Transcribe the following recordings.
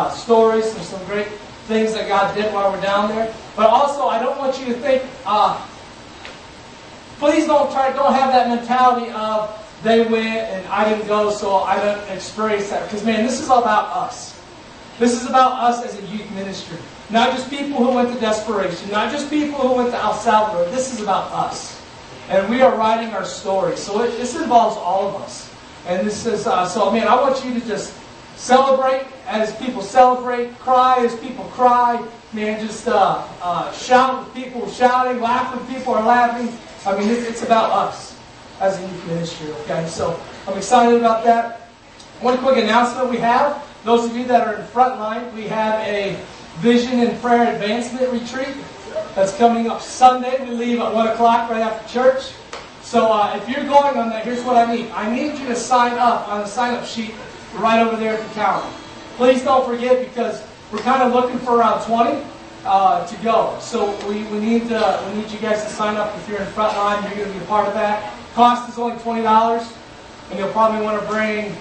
uh, stories and some great things that God did while we're down there. But also, I don't want you to think, uh, please don't try, don't have that mentality of they went and I didn't go, so I didn't experience that. Because man, this is all about us. This is about us as a youth ministry. Not just people who went to desperation, not just people who went to El Salvador. This is about us. And we are writing our story. So it, this involves all of us. And this is, uh, so man, I want you to just celebrate as people celebrate, cry as people cry, man, just uh, uh, shout with people shouting, laugh when people are laughing. I mean, it's, it's about us as a youth ministry, okay? So I'm excited about that. One quick announcement we have. Those of you that are in Frontline, we have a Vision and Prayer Advancement Retreat that's coming up Sunday. We leave at 1 o'clock right after church. So uh, if you're going on that, here's what I need. I need you to sign up on the sign-up sheet right over there at the counter. Please don't forget because we're kind of looking for around 20 uh, to go. So we, we need uh, we need you guys to sign up if you're in Frontline. You're going to be a part of that. Cost is only twenty dollars, and you'll probably want to bring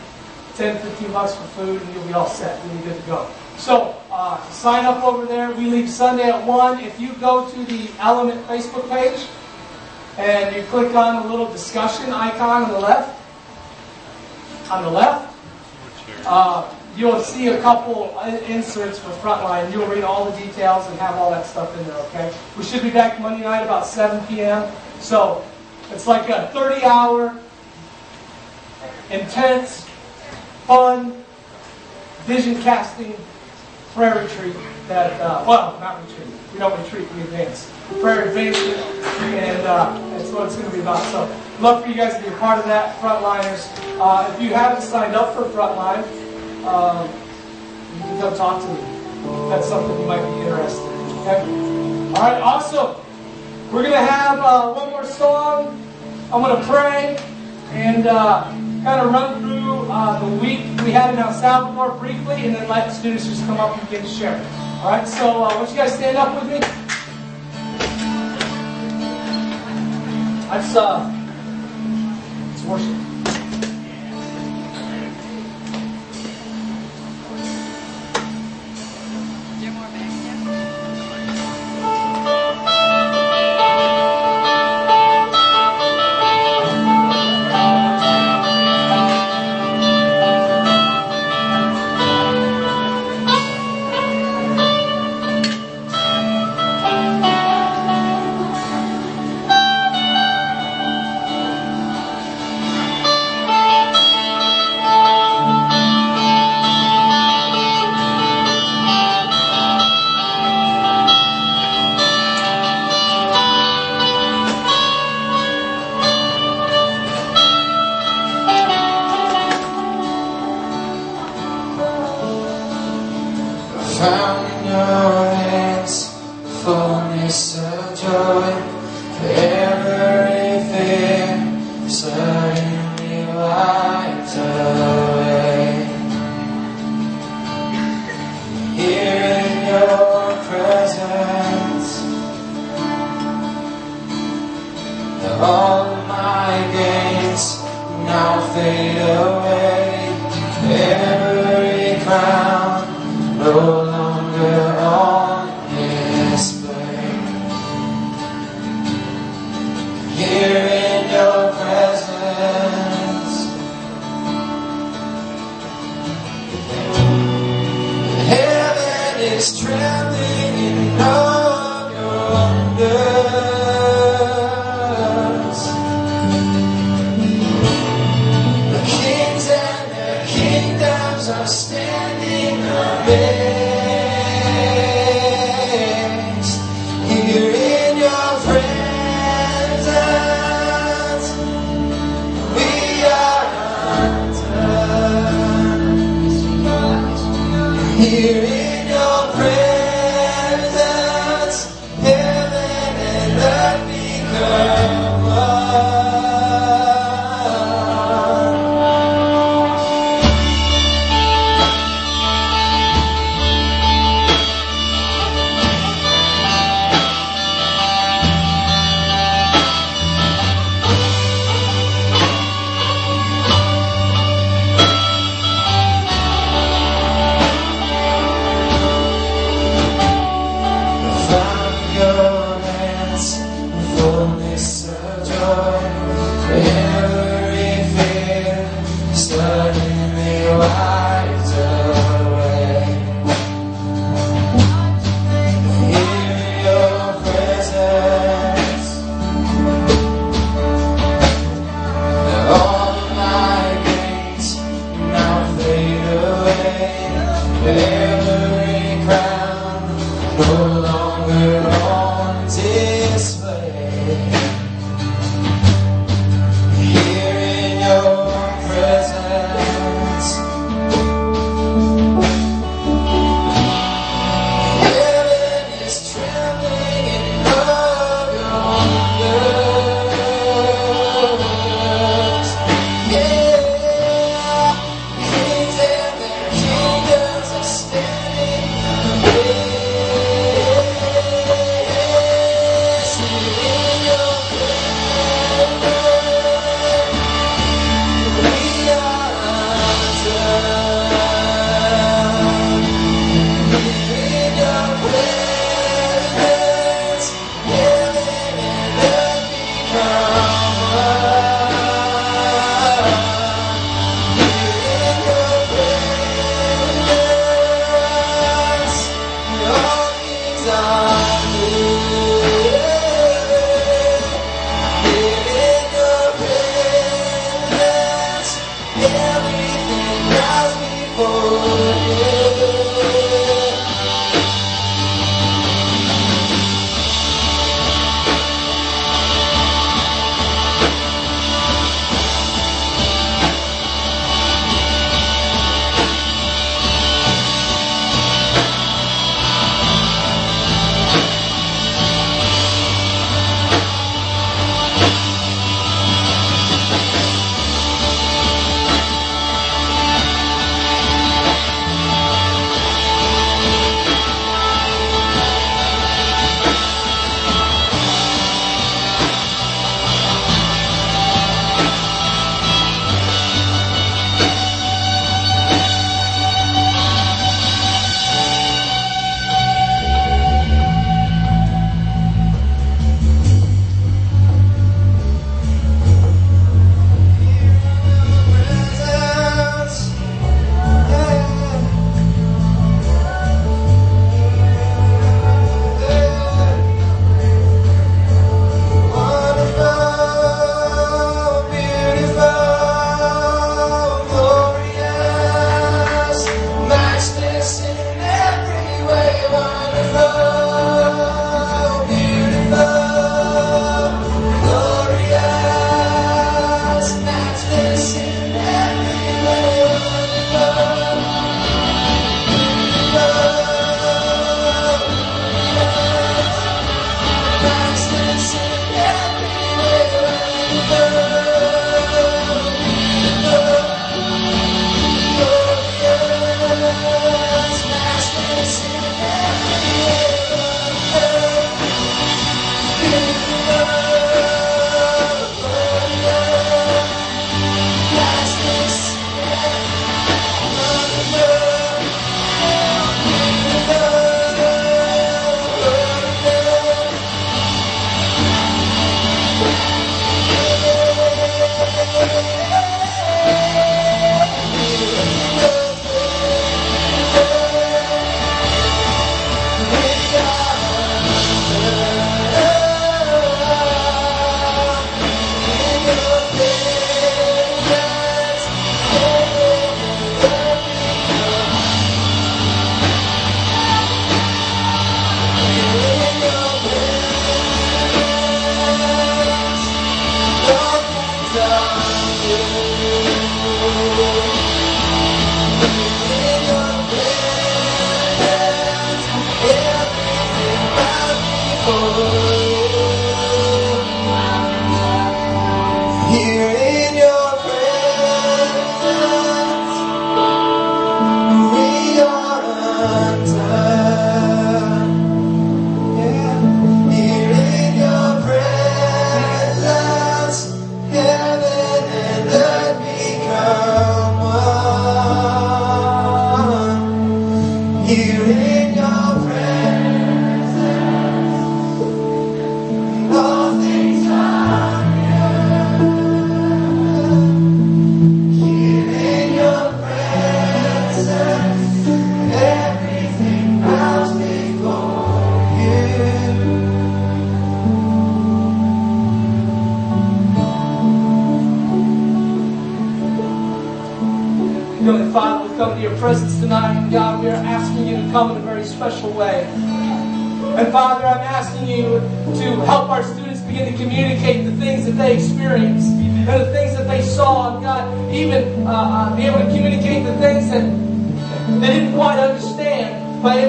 10, 15 bucks for food, and you'll be all set. You'll be good to go. So uh, sign up over there. We leave Sunday at one. If you go to the Element Facebook page and you click on the little discussion icon on the left, on the left, uh, you'll see a couple inserts for Frontline. You'll read all the details and have all that stuff in there, okay? We should be back Monday night about 7 p.m. So it's like a 30 hour, intense, fun, vision casting prayer retreat that, uh, well, not retreat. We don't retreat, we advance. Prayer advancement, and uh, that's what it's going to be about. So, love for you guys to be a part of that, Frontliners. Uh, if you haven't signed up for Frontline, um, you can come talk to me. That's something you might be interested in. Okay? All right, awesome. We're going to have uh, one more song. I'm going to pray and uh, kind of run through uh, the week we had in El Salvador briefly, and then let the students just come up and begin to share. All right, so uh, why don't you guys stand up with me? Let's, uh, let's worship. Wonders.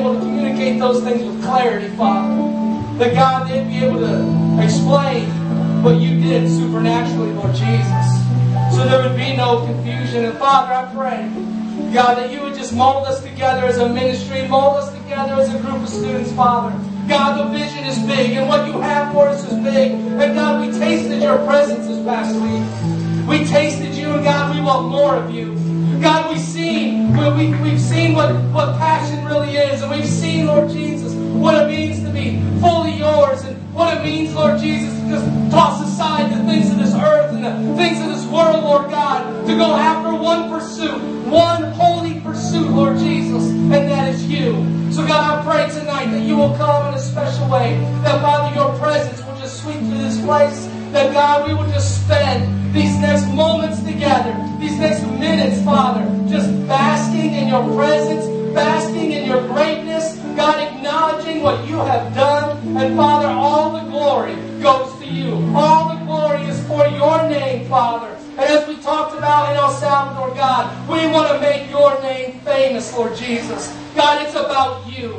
Able to communicate those things with clarity, Father. That God, they'd be able to explain what you did supernaturally, Lord Jesus. So there would be no confusion. And Father, I pray, God, that you would just mold us together as a ministry, mold us together as a group of students, Father. God, the vision is big, and what you have for us is big. And God, we tasted your presence this past week. We tasted you, and God, we want more of you. God, we've seen, we, we, we've seen what, what passion really is, and we've seen, Lord Jesus, what it means to be fully yours, and what it means, Lord Jesus, to just toss aside the things of this earth and the things of this world, Lord God, to go after one pursuit, one holy pursuit, Lord Jesus, and that is you. So, God, I pray tonight that you will come in a special way, that, Father, your presence will just sweep through this place, that, God, we will just spend these next moments together, these next minutes, Father, just basking in your presence, basking in your greatness, God, acknowledging what you have done, and, Father, all the glory goes to you. All the glory is for your name, Father. And as we talked about in El Salvador, God, we want to make your name famous, Lord Jesus. God, it's about you.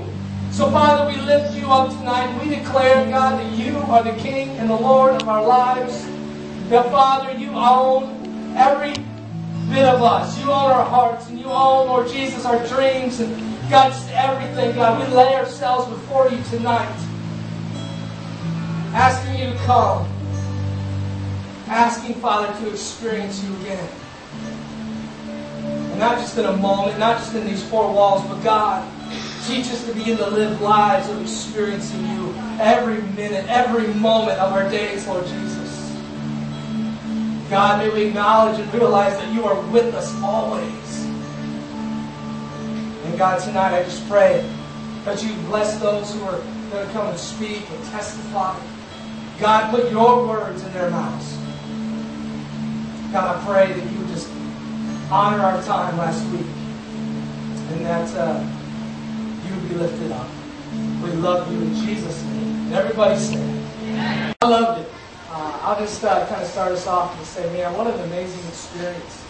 So, Father, we lift you up tonight. We declare, God, that you are the King and the Lord of our lives. That, Father, you own every bit of us. You own our hearts, and you own, Lord Jesus, our dreams, and God, just everything. God, we lay ourselves before you tonight, asking you to come, asking, Father, to experience you again. And not just in a moment, not just in these four walls, but God, teach us to begin to live lives of experiencing you every minute, every moment of our days, Lord Jesus. God, may we acknowledge and realize that you are with us always. And God, tonight I just pray that you bless those who are going to come and speak and testify. God, put your words in their mouths. God, I pray that you just honor our time last week and that uh, you would be lifted up. We love you in Jesus' name. And everybody say, I loved it. Uh, I'll just uh, kind of start us off and say, man, what an amazing experience.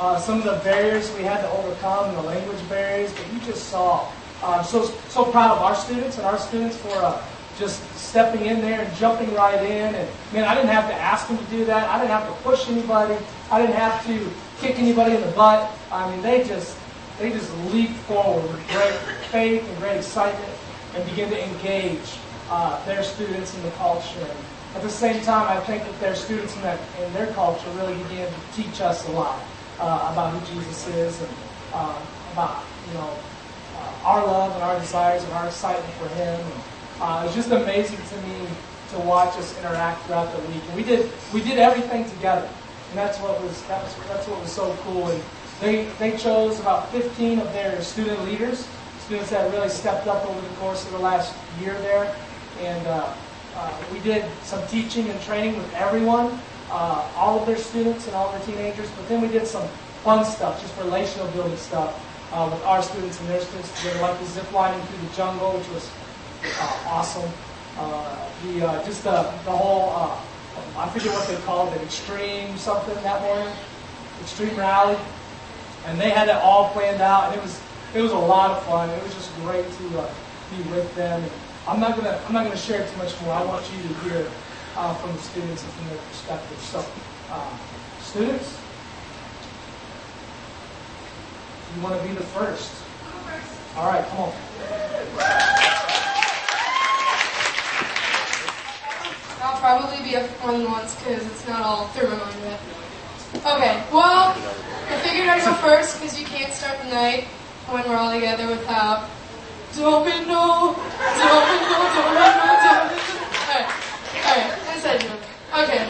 Uh, some of the barriers we had to overcome, the language barriers, but you just saw. Uh, so so proud of our students and our students for uh, just stepping in there and jumping right in. And man, I didn't have to ask them to do that. I didn't have to push anybody. I didn't have to kick anybody in the butt. I mean, they just they just leaped forward with great faith and great excitement and begin to engage uh, their students in the culture. And at the same time, I think that their students in, in their culture really began to teach us a lot uh, about who Jesus is and uh, about you know uh, our love and our desires and our excitement for Him. And, uh, it was just amazing to me to watch us interact throughout the week. And we did we did everything together, and that's what was that was that's what was so cool. And they they chose about 15 of their student leaders, students that really stepped up over the course of the last year there, and. Uh, we did some teaching and training with everyone, uh, all of their students and all their teenagers, but then we did some fun stuff, just relational building stuff uh, with our students and their students together, like the zip lining through the jungle, which was uh, awesome. Uh, the uh, just the, the whole I forget what they called it, extreme something that morning, extreme rally, and they had it all planned out, and it was it was a lot of fun. It was just great to be with them. And I'm not gonna I'm not gonna share too much more. I want you to hear uh, from the students and from their perspective. So, uh, students, you want to be the first. All right, come on. I'll probably be a fun once because it's not all through my mind yet. Okay, well, I figured I'd go first because you can't start the night when we're all together without Domino, Domino, Domino, Domino. Alright, alright, inside joke. Okay,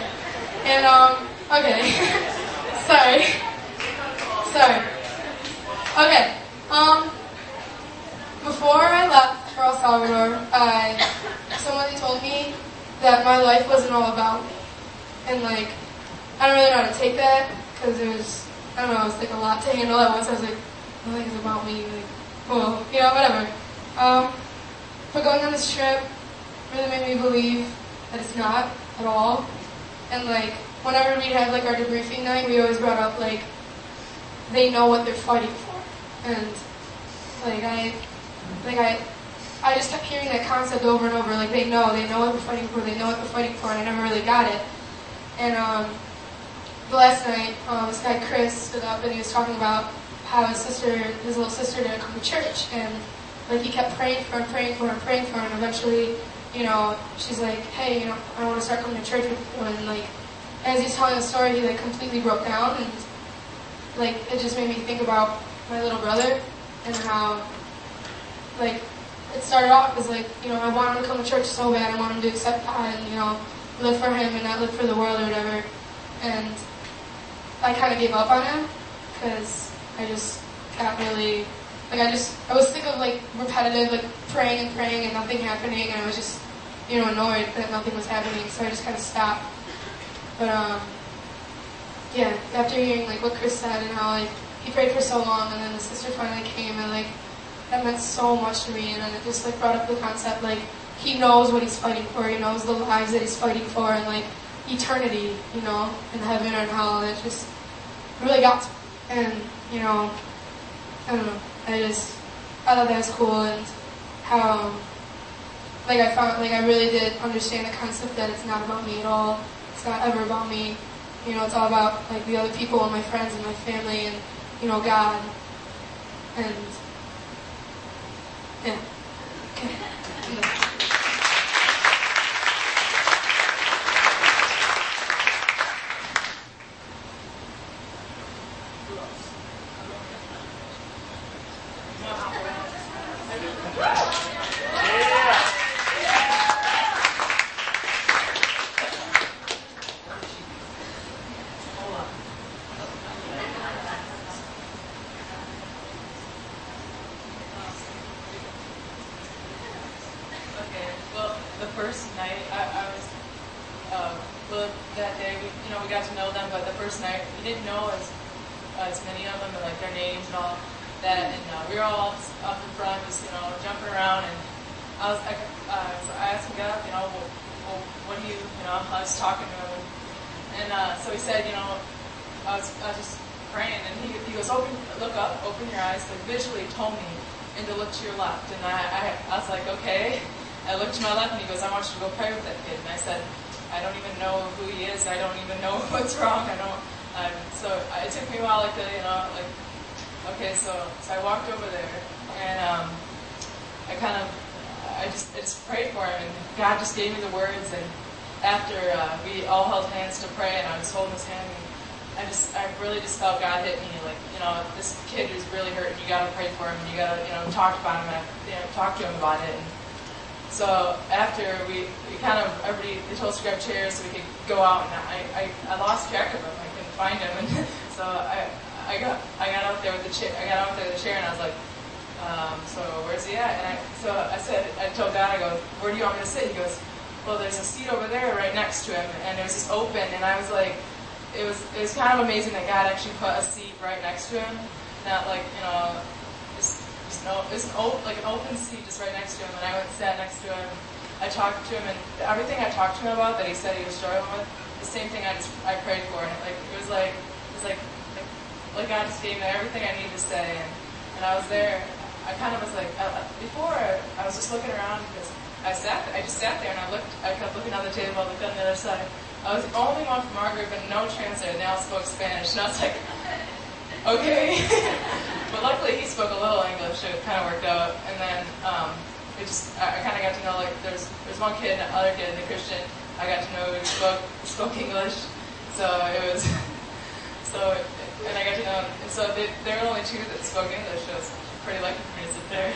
and um, okay, sorry, sorry. Okay, um, before I left for El Salvador, I somebody told me that my life wasn't all about me. And like, I don't really know how to take that because it was, I don't know, it was like a lot to handle at once. I was like, nothing is about me. Like, well, you know, whatever. Um, but going on this trip really made me believe that it's not at all. And like whenever we had like our debriefing night, we always brought up like they know what they're fighting for, and like I, like I, I just kept hearing that concept over and over. Like they know, they know what they're fighting for, they know what they're fighting for, and I never really got it. And um, the last night, um, this guy Chris stood up and he was talking about how his sister, his little sister, didn't come to church, and like he kept praying for her, praying for her, praying for her, and eventually, you know, she's like, hey, you know, I want to start coming to church with you, and like, as he's telling the story, he like completely broke down, and like it just made me think about my little brother and how, like, it started off as like, you know, I want him to come to church so bad, I want him to accept God, and you know, live for Him and not live for the world or whatever, and I kind of gave up on him because I just got really like I just I was sick of like repetitive like praying and praying and nothing happening and I was just you know annoyed that nothing was happening so I just kind of stopped. But um yeah, after hearing like what Chris said and how like he prayed for so long and then the sister finally came and like that meant so much to me and then it just like brought up the concept like he knows what he's fighting for, he knows the lives that he's fighting for and like eternity, you know, in heaven or in hell and it just really got to. And, you know, I don't know. I just, I thought that was cool and how, like I found, like I really did understand the concept that it's not about me at all. It's not ever about me. You know, it's all about like the other people and my friends and my family and, you know, God. And, yeah. Okay well, the first night I, I was, uh, well, that day we, you know, we got to know them, but the first night we didn't know as as many of them and like their names and all that, and uh, we were all up in front, just you know, jumping around, and I was, I, uh, so I asked him, get up, you know, well, well, what do you, you know, I was talking to him, and uh, so he said, you know, I was, I was just praying, and he, he goes, open, look up, open your eyes, like visually told me, and to look to your left, and I, I, I was like, okay. I looked to my left, and he goes, I want you to go pray with that kid, and I said, I don't even know who he is, I don't even know what's wrong, I don't, um, so I, it took me a while, like, to, you know, like, okay, so, so I walked over there, and, um, I kind of, I just, I just prayed for him, and God just gave me the words, and after uh, we all held hands to pray, and I was holding his hand, and I just, Just felt God hit me, like, you know, this kid is really hurt, you gotta pray for him, and you gotta, you know, talk about him, and, you know, talk to him about it, and so after we, we kind of, everybody, they told us to grab chairs so we could go out, and I, I, I lost track of him, I couldn't find him, and so I, I got, I got out there with the chair, I got out there with the chair, and I was like, um, so where's he at? And I, so I said, I told Dad, I go, where do you want me to sit? He goes, well, there's a seat over there right next to him, and it was just open, and I was like, it was, it was kind of amazing that God actually put a seat right next to him, not like, you know, just, just no, it was an open, like an open seat just right next to him, and I went and sat next to him. I talked to him, and everything I talked to him about that he said he was struggling with, the same thing I just, I prayed for, and like, it was like, it was like, like, like God just gave me everything I needed to say, and, and I was there, I kind of was like, uh, before I, I was just looking around because I sat, I just sat there and I looked, I kept looking on the table, I looked on the other side. I was only one from our group and no translator, they spoke Spanish, and I was like, okay. but luckily he spoke a little English, so it kind of worked out. And then um, it just, I, I kind of got to know like there's there's one kid, and other kid, the Christian. I got to know who spoke spoke English, so it was so, and I got to know. And so they, there were only two that spoke English. So it was pretty lucky for me to sit there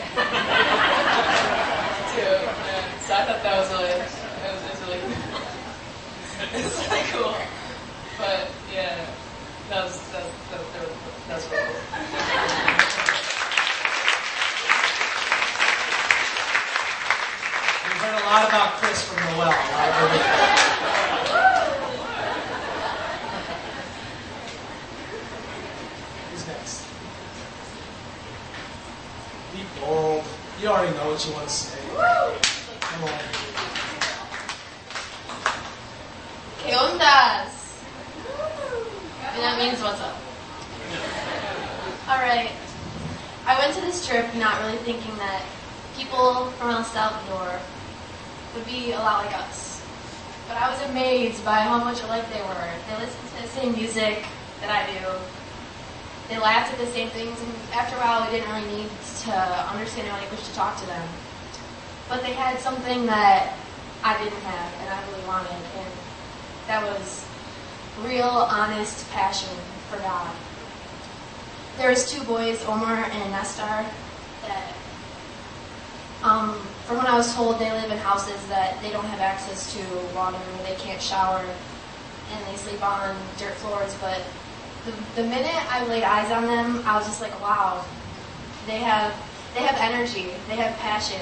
too. And so I thought that was really, it was, it was really, it was really cool. But yeah, that's that's that's, that, that, that really cool. We've heard a lot about Chris from Noel. Right? Who's next? Be bold. You already know what you want to say. Come on. ¿Qué? And that means what's up. Alright. I went to this trip not really thinking that people from El Salvador would be a lot like us. But I was amazed by how much alike they were. They listen to the same music that I do. They laughed at the same things, and after a while, we didn't really need to understand their language to talk to them. But they had something that I didn't have, and I really wanted, and that was real, honest passion for God. There's two boys, Omar and Nestor, that, um, from what I was told, they live in houses that they don't have access to water, they can't shower, and they sleep on dirt floors. But the, the minute I laid eyes on them, I was just like, wow, they have they have energy, they have passion.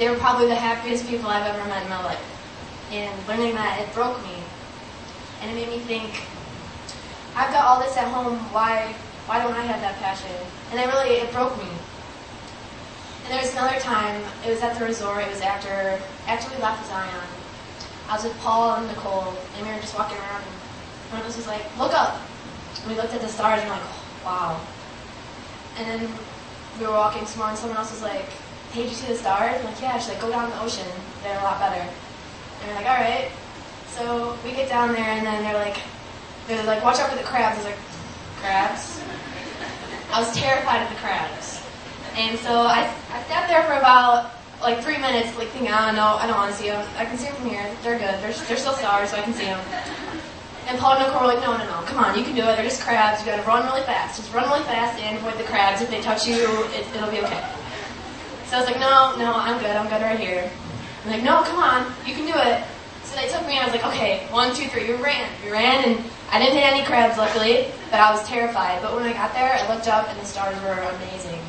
They were probably the happiest people I've ever met in my life. And learning that, it broke me. And it made me think, I've got all this at home, why why don't I have that passion? And it really, it broke me. And there was another time, it was at the resort, it was after, after we left Zion. I was with Paul and Nicole, and we were just walking around, and one of us was like, look up. And we looked at the stars, and we're like, oh, wow. And then we were walking some more, and someone else was like, hey, did you see the stars? I'm like, yeah. She's like, go down the ocean. They're a lot better. And we're like, all right. So we get down there, and then they're like, they're like, watch out for the crabs. I was like, crabs? I was terrified of the crabs. And so I, I sat there for about like three minutes, like thinking, oh no, I don't want to see them. I can see them from here. They're good. They're, they're still stars, so I can see them. And Paul and Nicole were like, no, no, no, come on, you can do it. They're just crabs. You gotta run really fast. Just run really fast and avoid the crabs. If they touch you, it, it'll be okay. So I was like, no, no, I'm good. I'm good right here. I'm like, no, come on, you can do it. They took me and I was like, okay, one, two, three. We ran. We ran and I didn't hit any crabs, luckily, but I was terrified. But when I got there, I looked up and the stars were amazing.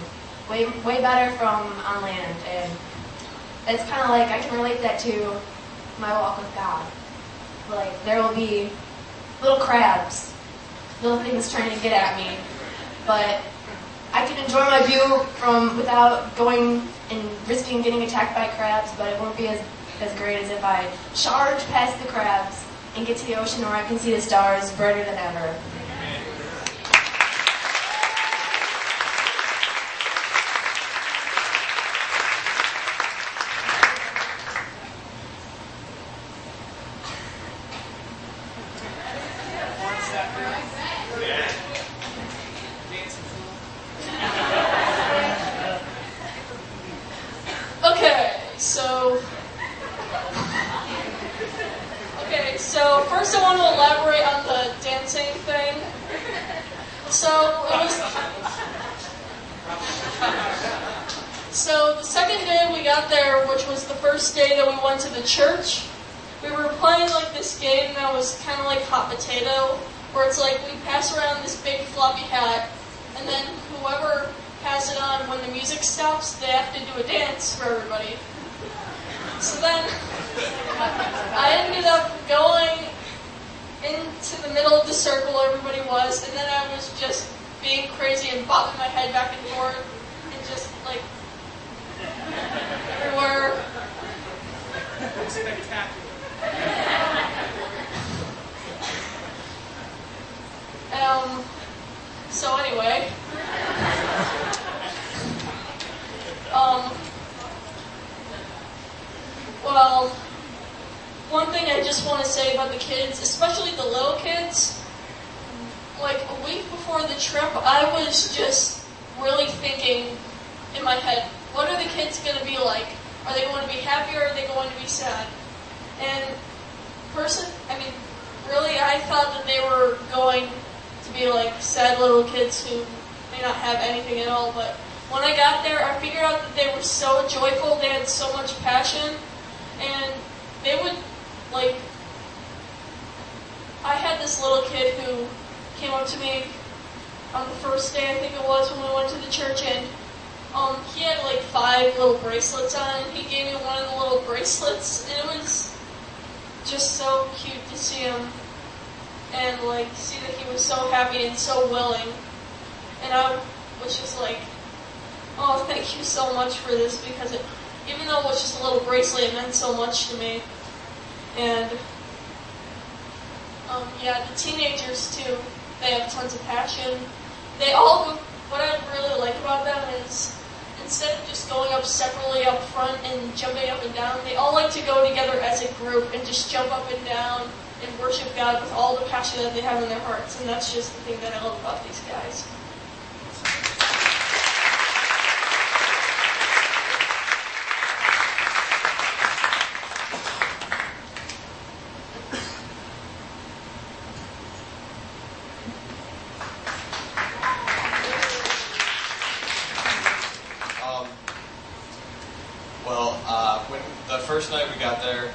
Way, way better from on land. And it's kind of like I can relate that to my walk with God. Like, there will be little crabs, little things trying to get at me, but I can enjoy my view from without going and risking getting attacked by crabs, but it won't be as, as great as if I charge past the crabs and get to the ocean where I can see the stars brighter than ever. Okay, so. Okay, so first I want to elaborate on the dancing thing. So it was. So the second day we got there, which was the first day that we went to the church, we were playing like this game that was kind of like hot potato, where it's like we pass around this big floppy hat, and then whoever pass it on when the music stops, they have to do a dance for everybody. So then I ended up going into the middle of everybody was, and then I was just being crazy and bobbing my head back and forth, and just like everywhere. Um. So anyway. Um. Well, one thing I just want to say about the kids, especially the little kids, like a week before the trip, I was just really thinking in my head, what are the kids going to be like? Are they going to be happy or are they going to be sad? And person, I mean, really, I thought that they were going to be like sad little kids who may not have anything at all. But when I got there, I figured out that they were so joyful. They had so much passion, and they would like. I had this little kid who came up to me on the first day, I think it was, when we went to the church, and um, he had like five little bracelets on. And he gave me one of the little bracelets, and it was just so cute to see him and like see that he was so happy and so willing. And I was just like, oh, thank you so much for this because it, even though it was just a little bracelet, it meant so much to me. And um, yeah, the teenagers too. They have tons of passion. They all go. What I really like about them is instead of just going up separately up front and jumping up and down, they all like to go together as a group and just jump up and down and worship God with all the passion that they have in their hearts. And that's just the thing that I love about these guys. Um, well, uh, when the first night we got there,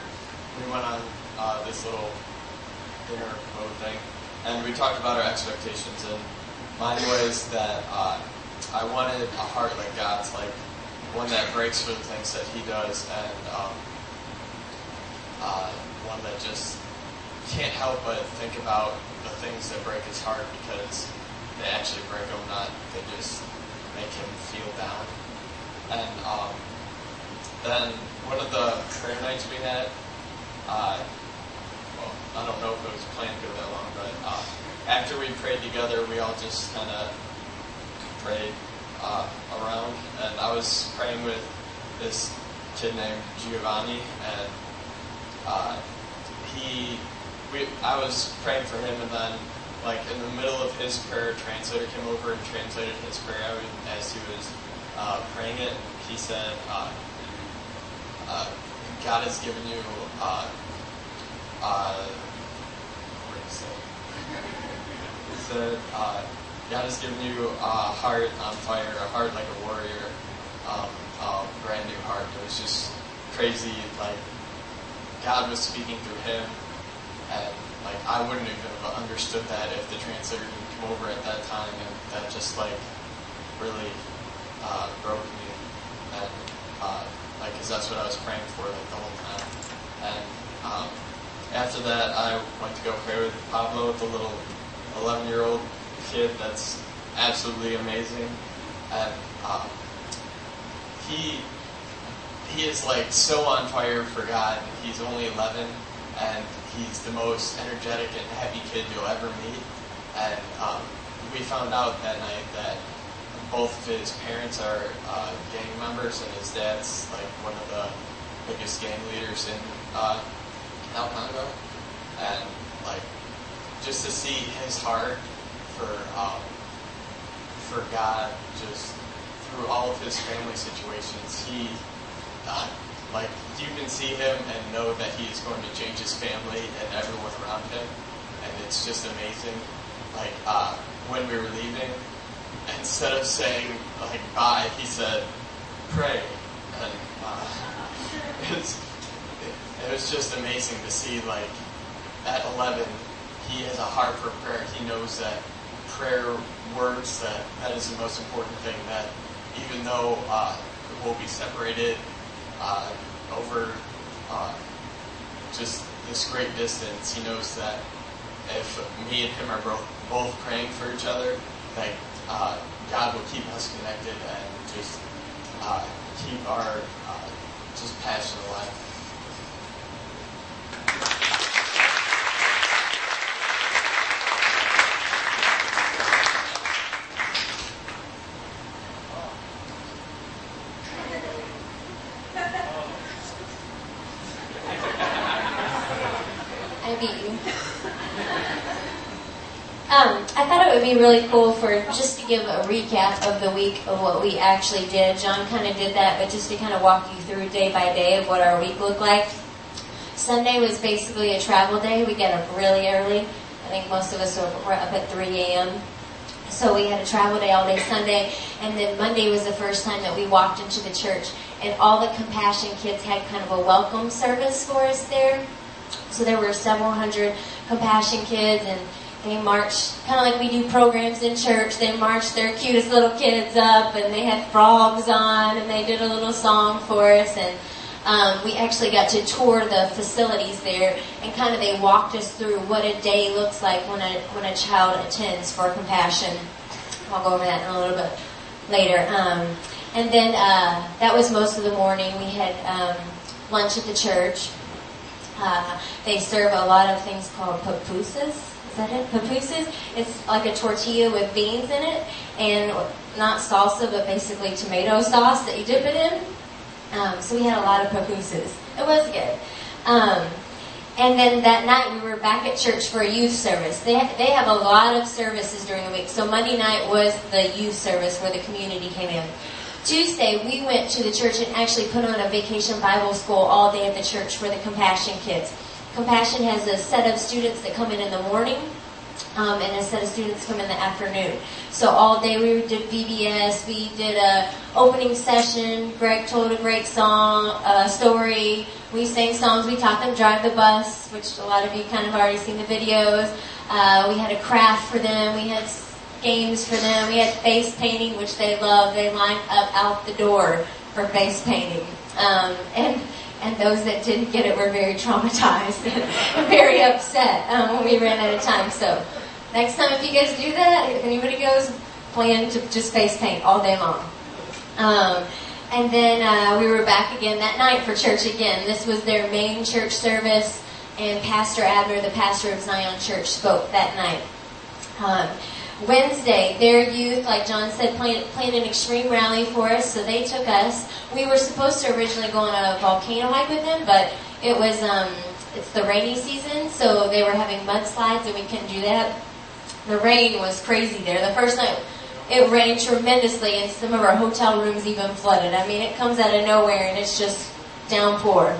we went on uh, this little dinner mode thing, and we talked about our expectations. And mine was that uh, I wanted a heart like God's, like that for the things that He does, and um, uh, one that just can't help but think about the things that break His heart because they actually break him, not they just make him feel down. And um, then one of the prayer nights we had, uh, well, I don't know if it was planned to go that long, but uh, after we prayed together, we all just kind of prayed uh, around. And I was praying with this kid named Giovanni, and uh, he, we, I was praying for him, and then like in the middle of his prayer, translator came over and translated his prayer as he was uh, praying it. He said, uh, uh, "God has given you." Uh, uh, what did he say? He said, "God has given you a heart on fire, a heart like a warrior, um, a brand new heart." It was just crazy. Like God was speaking through him, and like I wouldn't have understood that if the translator didn't come over at that time, and that just like really uh, broke me, and uh, like because that's what I was praying for like the whole time. And um, after that, I went to go pray with Pablo, the little 11 year old kid that's absolutely amazing, and um, he he is like so on fire for God. He's only 11, and he's the most energetic and happy kid you'll ever meet. And um, we found out that night that both of his parents are uh, gang members, and his dad's like one of the biggest gang leaders in uh, El Congo. And like just to see his heart for um, for God, just through all of his family situations, he like you can see him and know that he is going to change his family and everyone around him, and it's just amazing. Like uh, when we were leaving, instead of saying like bye, he said pray, and uh, it's it was just amazing to see like at 11 he has a heart for prayer. He knows that prayer works that that is the most important thing. That even though uh, we'll be separated uh, over uh, just this great distance, he knows that if me and him are both, both praying for each other, that uh, God will keep us connected and just uh, keep our uh, just passion alive. I beat you. Um, I thought it would be really cool for just to give a recap of the week of what we actually did. John kind of did that, but just to kind of walk you through day by day of what our week looked like. Sunday was basically a travel day. We get up really early. I think most of us were up at 3 a.m. So we had a travel day all day Sunday, and then Monday was the first time that we walked into the church, and all the compassion kids had kind of a welcome service for us there. So there were several hundred compassion kids, and they marched kind of like we do programs in church. They marched their cutest little kids up, and they had frogs on, and they did a little song for us, and um, we actually got to tour the facilities there, and kind of they walked us through what a day looks like when a when a child attends for compassion. I'll go over that in a little bit later. Um, And then uh, that was most of the morning. We had um, lunch at the church. Uh, they serve a lot of things called pupusas. Is that it? Pupusas. It's like a tortilla with beans in it, and not salsa, but basically tomato sauce that you dip it in. Um, so we had a lot of pupusas. It was good. Um, and then that night we were back at church for a youth service. They ha- they have a lot of services during the week. So Monday night was the youth service where the community came in. Tuesday we went to the church and actually put on a vacation Bible school all day at the church for the Compassion kids. Compassion has a set of students that come in in the morning um, and a set of students come in the afternoon. So all day we did VBS, we did a opening session. Greg told a great song, a story. We sang songs. We taught them drive the bus, which a lot of you kind of already seen the videos. Uh, we had a craft for them. We had games for them. We had face painting, which they love. They lined up out the door for face painting. Um, and and those that didn't get it were very traumatized and very upset um, when we ran out of time. So next time, if you guys do that, if anybody goes, plan to just face paint all day long. Um, and then uh, we were back again that night for church again. This was their main church service, and Pastor Abner, the pastor of Zion Church, spoke that night. Um, Wednesday, their youth, like John said, planned, planned an extreme rally for us, so they took us. We were supposed to originally go on a volcano hike with them, but it was um, it's the rainy season, so they were having mudslides, and we couldn't do that. The rain was crazy there. The first night, it rained tremendously, and some of our hotel rooms even flooded. I mean, it comes out of nowhere, and it's just downpour.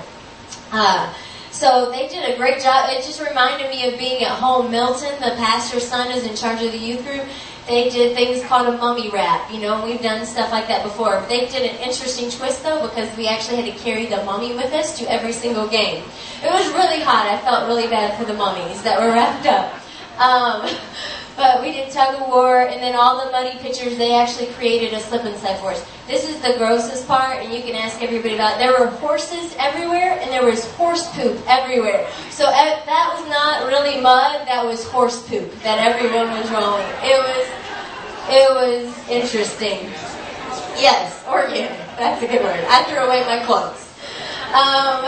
Uh, so they did a great job. It just reminded me of being at home. Milton, the pastor's son, is in charge of the youth group. They did things called a mummy wrap. You know, we've done stuff like that before. They did an interesting twist though, because we actually had to carry the mummy with us to every single game. It was really hot. I felt really bad for the mummies that were wrapped up. Um, but we did tug of war, and then all the muddy pictures, they actually created a slip and slide for us. This is the grossest part, and you can ask everybody about it. There were horses everywhere, and there was horse poop everywhere. So uh, that was not really mud, that was horse poop that everyone was rolling. It was, it was interesting. Yes, organic. That's a good word. I threw away my clothes. Um,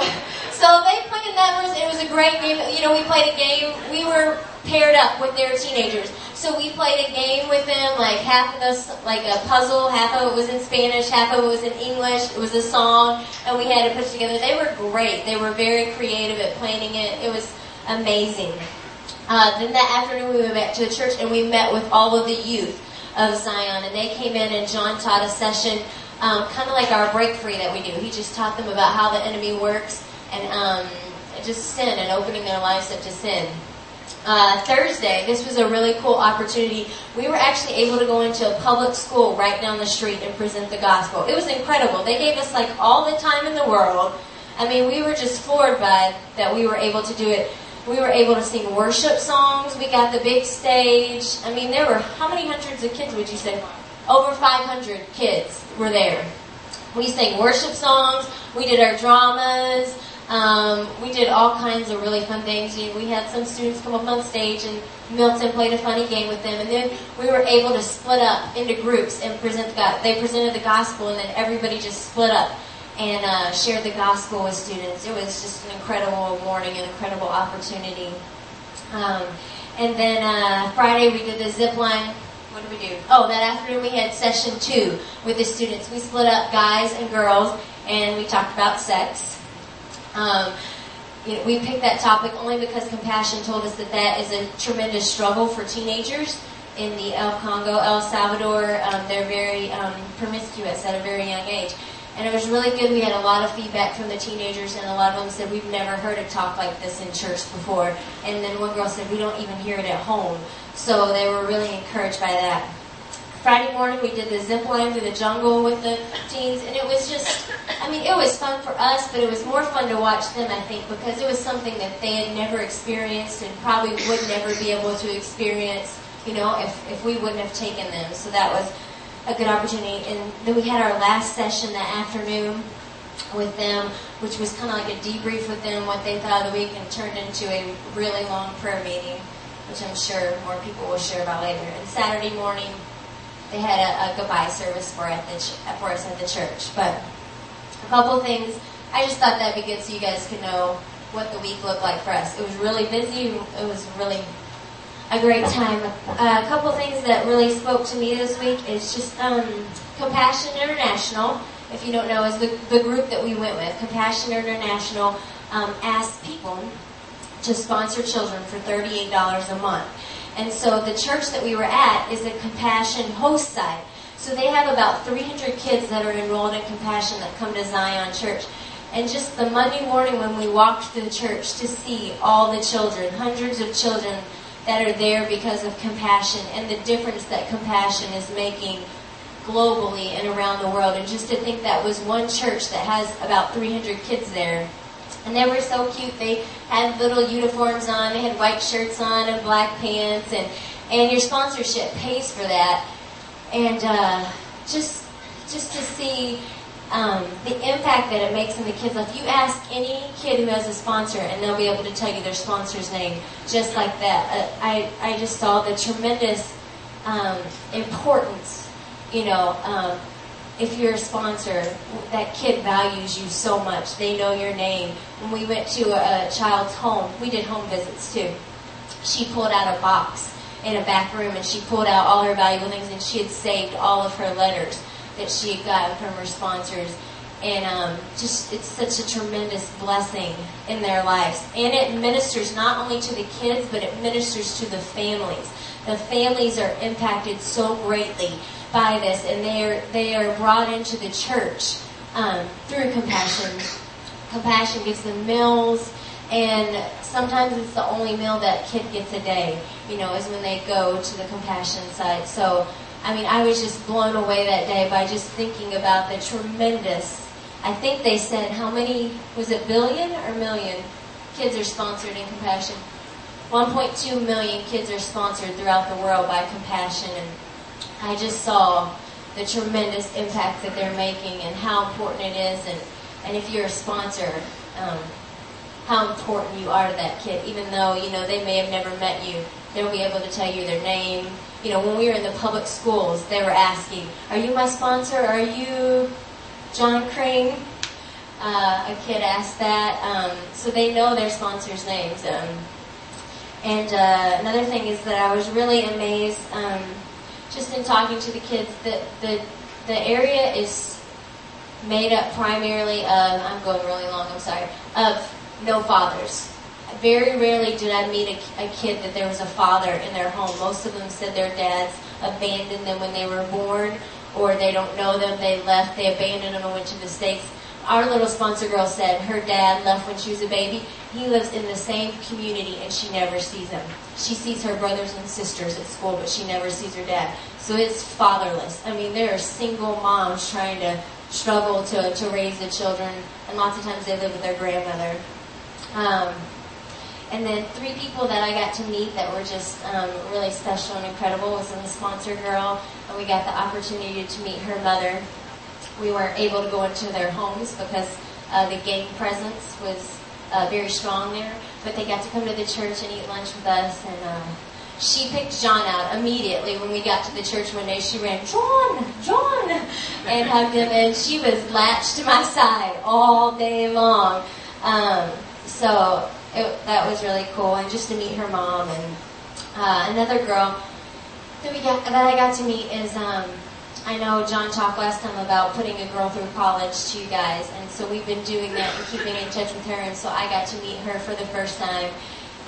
so they planned that was it was a great game. You know, we played a game. We were paired up with their teenagers. So we played a game with them, like half of us, like a puzzle, half of it was in Spanish, half of it was in English. It was a song, and we had to put together. They were great. They were very creative at planning it. It was amazing. Uh, then that afternoon we went back to the church and we met with all of the youth of Zion, and they came in and John taught a session, um, kind of like our break free that we do. He just taught them about how the enemy works and um, just sin and opening their lives up to sin uh, Thursday, this was a really cool opportunity. We were actually able to go into a public school right down the street and present the gospel. It was incredible. They gave us like all the time in the world. I mean, we were just floored by that we were able to do it. We were able to sing worship songs. We got the big stage. I mean, there were how many hundreds of kids would you say? Over 500 kids were there. We sang worship songs. We did our dramas. Um, we did all kinds of really fun things. We had some students come up on stage and Milton played a funny game with them, and then we were able to split up into groups and present God. They presented the gospel, and then everybody just split up and uh, shared the gospel with students. It was just an incredible morning, an incredible opportunity. Um, and then uh, Friday we did the zip line. What did we do? Oh, that afternoon we had session two with the students. We split up guys and girls, and we talked about sex. Um, you know, we picked that topic only because Compassion told us that that is a tremendous struggle for teenagers in the El Congo, El Salvador. Um, they're very um, promiscuous at a very young age. And it was really good. We had a lot of feedback from the teenagers, and a lot of them said, We've never heard a talk like this in church before. And then one girl said, We don't even hear it at home. So they were really encouraged by that. Friday morning we did the zip line through the jungle with the teens, and it was just, I mean, it was fun for us, but it was more fun to watch them, I think, because it was something that they had never experienced and probably would never be able to experience, you know, if, if we wouldn't have taken them. So that was a good opportunity. And then we had our last session that afternoon with them, which was kind of like a debrief with them, what they thought of the week, and turned into a really long prayer meeting, which I'm sure more people will share about later. And Saturday morning, they had a, a goodbye service for at the ch- for us at the church. But a couple things. I just thought that'd be good so you guys could know what the week looked like for us. It was really busy. It was really a great time. Uh, a couple things that really spoke to me this week is just um, Compassion International. If you don't know, is the, the group that we went with. Compassion International um, asked people to sponsor children for $38 a month. And so the church that we were at is a Compassion host site. So they have about 300 kids that are enrolled in Compassion that come to Zion Church. And just the Monday morning when we walked through the church to see all the children, hundreds of children that are there because of compassion and the difference that compassion is making globally and around the world. And just to think that was one church that has about 300 kids there. And they were so cute. They had little uniforms on. They had white shirts on and black pants. And, and your sponsorship pays for that. And uh, just just to see um, the impact that it makes in the kids' life. You ask any kid who has a sponsor, and they'll be able to tell you their sponsor's name just like that. Uh, I I just saw the tremendous um, importance. You know, um, if you're a sponsor, that kid values you so much. They know your name. When we went to a, child's home, we did home visits too. She pulled out a box in a back room, and she pulled out all her valuable things, and she had saved all of her letters that she had gotten from her sponsors. And um, just, it's such a tremendous blessing in their lives. And it ministers not only to the kids, but it ministers to the families. The families are impacted so greatly by this, and they are, they are brought into the church um, through compassion. Compassion gives them meals, and sometimes it's the only meal that kid gets a day, you know, is when they go to the compassion site. So I mean, I was just blown away that day by just thinking about the tremendous. I think they said how many was it billion or million kids are sponsored in Compassion. 1.2 million kids are sponsored throughout the world by Compassion, and I just saw the tremendous impact that they're making and how important it is, and and if you're a sponsor, um, how important you are to that kid, even though you know they may have never met you. They'll be able to tell you their name, you know, when we were in the public schools, they were asking, "Are you my sponsor? Are you John Crane?" Uh, a kid asked that, um, so they know their sponsors' names. Um, and uh, another thing is that I was really amazed, um, just in talking to the kids, that the the area is made up primarily of. I'm going really long. I'm sorry. Of no fathers. Very rarely did I meet a, a, kid that there was a father in their home. Most of them said their dads abandoned them when they were born, or they don't know them, they left, they abandoned them and went to the States. Our little sponsor girl said her dad left when she was a baby. He lives in the same community and she never sees him. She sees her brothers and sisters at school, but she never sees her dad. So it's fatherless. I mean, there are single moms trying to struggle to, to raise the children, and lots of times they live with their grandmother. Um, and then three people that I got to meet that were just um, really special and incredible was in the sponsor girl, and we got the opportunity to meet her mother. We weren't able to go into their homes because uh, the gang presence was uh, very strong there, but they got to come to the church and eat lunch with us. And uh, she picked John out immediately when we got to the church one day. She ran, John, John, and hugged him, and she was latched to my side all day long. Um, so it, that was really cool, and just to meet her mom and uh, another girl that we got that I got to meet is um, I know John talked last time about putting a girl through college to you guys, and so we've been doing that and keeping in touch with her, and so I got to meet her for the first time.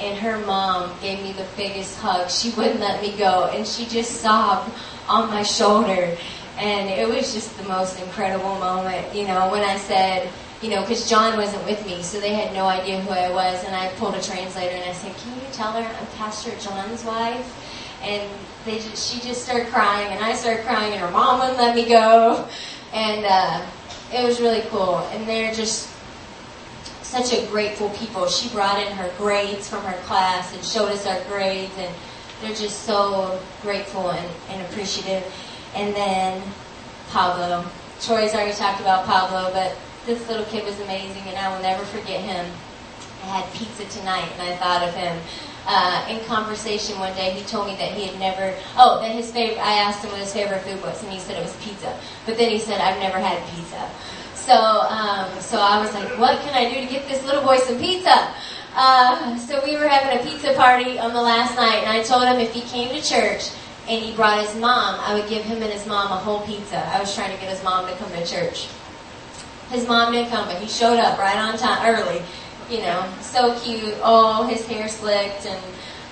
And her mom gave me the biggest hug. She wouldn't let me go, and she just sobbed on my shoulder. And it was just the most incredible moment, you know, when I said, you know, because John wasn't with me, so they had no idea who I was. And I pulled a translator and I said, "Can you tell her I'm Pastor John's wife?" And they just, she just started crying, and I started crying, and her mom wouldn't let me go, and uh, it was really cool. And they're just such a grateful people. She brought in her grades from her class and showed us our grades, and they're just so grateful and, and appreciative. And then Pablo. Troy's already talked about Pablo, but this little kid was amazing, and I will never forget him. I had pizza tonight, and I thought of him. Uh, in conversation one day, he told me that he had never. Oh, that his favorite. I asked him what his favorite food was, and he said it was pizza. But then he said, "I've never had pizza." So, um, so I was like, "What can I do to get this little boy some pizza?" Uh, so we were having a pizza party on the last night, and I told him if he came to church and he brought his mom, I would give him and his mom a whole pizza. I was trying to get his mom to come to church. His mom didn't come, but he showed up right on time, early. You know, so cute. Oh, his hair slicked and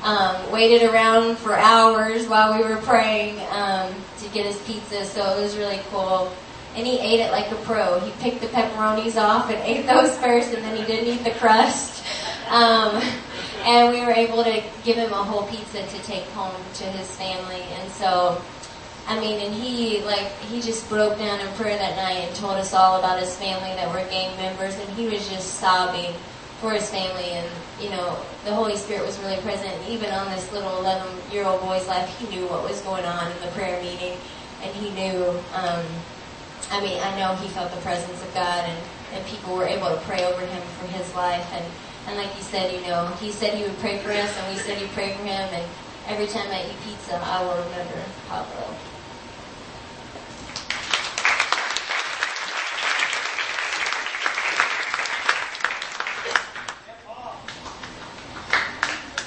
um, waited around for hours while we were praying um, to get his pizza. So it was really cool. And he ate it like a pro. He picked the pepperonis off and ate those first, and then he didn't eat the crust. Um, and we were able to give him a whole pizza to take home to his family. And so, I mean, and he like he just broke down in prayer that night and told us all about his family that were gang members, and he was just sobbing for his family. And you know, the Holy Spirit was really present. Even on this little 11 year old boy's life, he knew what was going on in the prayer meeting, and he knew. Um, I mean, I know he felt the presence of God, and and people were able to pray over him for his life and. And like you said, you know, he said he would pray for us, and we said he'd pray for him. And every time I eat pizza, I will remember Pablo.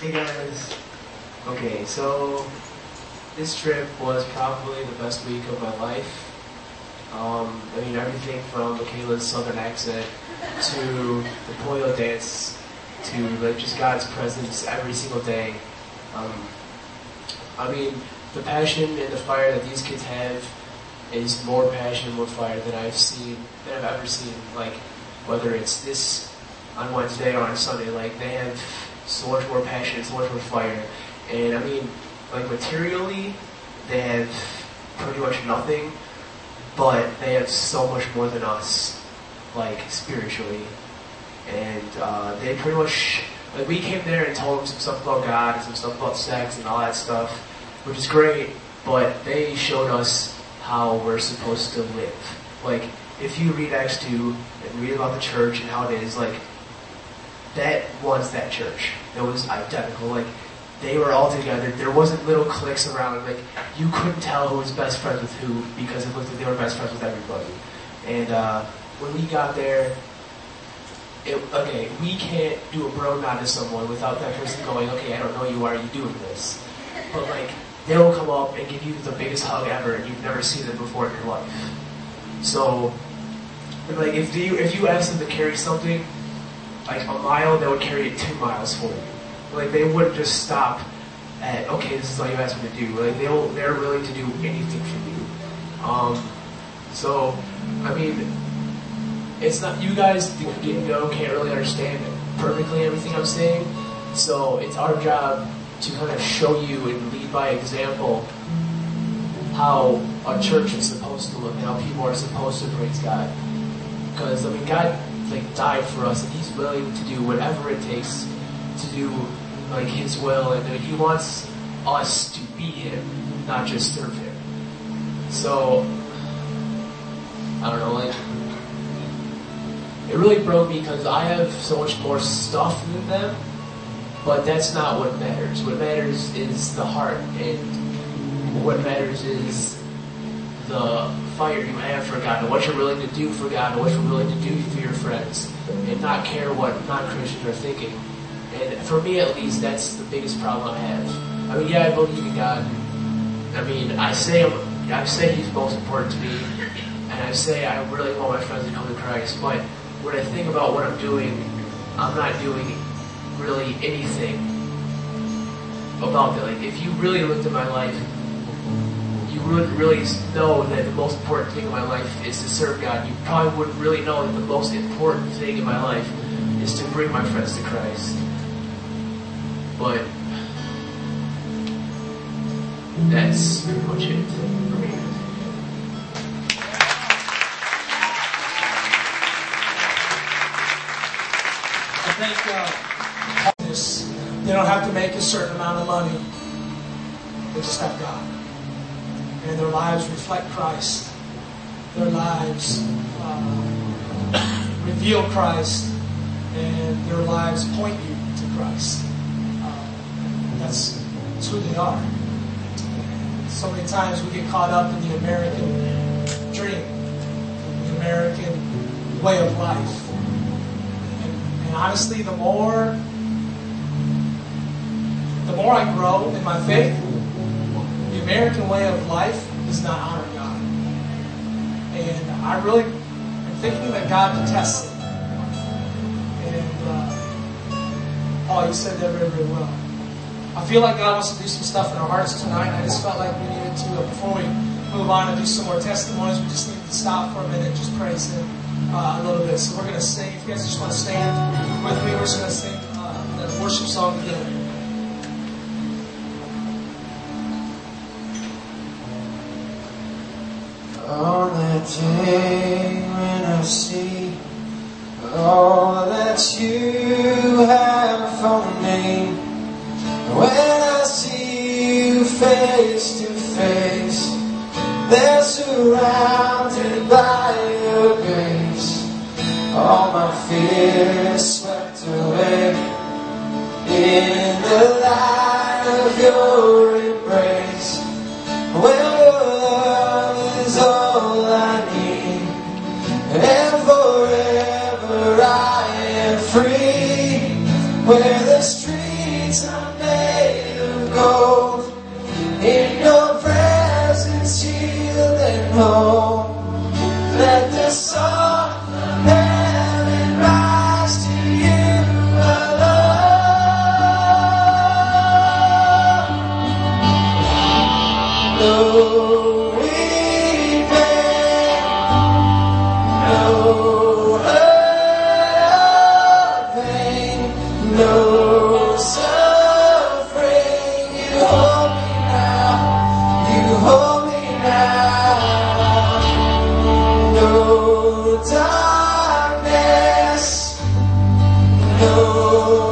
Hey guys. Okay, so this trip was probably the best week of my life. Um, I mean, everything from Michaela's southern accent to the Pollo dance to like just God's presence every single day. Um, I mean, the passion and the fire that these kids have is more passion more fire than I've seen, than I've ever seen. Like, whether it's this on Wednesday or on Sunday, like they have so much more passion, so much more fire. And I mean, like materially, they have pretty much nothing, but they have so much more than us, like spiritually. And uh, they pretty much, like we came there and told them some stuff about God and some stuff about sex and all that stuff, which is great, but they showed us how we're supposed to live. Like, if you read Acts 2 and read about the church and how it is, like, that was that church. It was identical. Like they were all together. There wasn't little cliques around. Like you couldn't tell who was best friends with who because it looked like they were best friends with everybody. And uh, when we got there, it, okay, we can't do a bro nod to someone without that person going, okay, I don't know you. Why are you doing this? But like they'll come up and give you the biggest hug ever, and you've never seen them before in your life. So, like if you if you ask them to carry something like a mile, they would carry it two miles for you. Like they wouldn't just stop at okay, this is all you asked me to do. Like they'll they're willing to do anything for you. Um, so I mean, it's not you guys didn't know can't really understand perfectly everything I'm saying. So it's our job to kind of show you and lead by example how a church is supposed to look and how people are supposed to praise God. Because I mean, God like died for us, and He's willing to do whatever it takes to do like His will, and He wants us to be Him, not just serve Him. So I don't know, like it really broke me because I have so much more stuff than them, but that's not what matters. What matters is the heart, and what matters is the fire you have for God and what you're willing to do for God and what you're willing to do for your friends and not care what non-Christians are thinking. And for me at least, that's the biggest problem I have. I mean, yeah, I believe in God. I mean, I say I say He's most important to me, and I say I really want my friends to come to Christ. But when I think about what I'm doing, I'm not doing really anything about that. Like, if you really looked at my life, wouldn't really know that the most important thing in my life is to serve God. You probably wouldn't really know that the most important thing in my life is to bring my friends to Christ. But that's pretty much it for me. I think uh, they don't have to make a certain amount of money. They just have God. And their lives reflect Christ. Their lives uh, reveal Christ. and their lives point you to Christ. Um, that's, that's who they are. So many times we get caught up in the American dream, the American way of life. And, and honestly, the more the more I grow in my faith, the American way of life does not honor God. And I really am thinking that God detests it. And uh, Paul, you said that very, very well. I feel like God wants to do some stuff in our hearts tonight. I just felt like we needed to, uh, before we move on and do some more testimonies, we just need to stop for a minute and just praise Him uh, a little bit. So we're going to sing. If you guys just want to stand with me, we're just going to sing uh, that worship song together. On that day when I see all that you have for me, when I see you face to face, there surrounded by your grace. All my fears swept away in the light of your embrace. Healed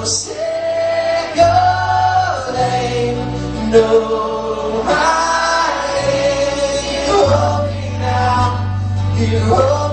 or lame, no now, you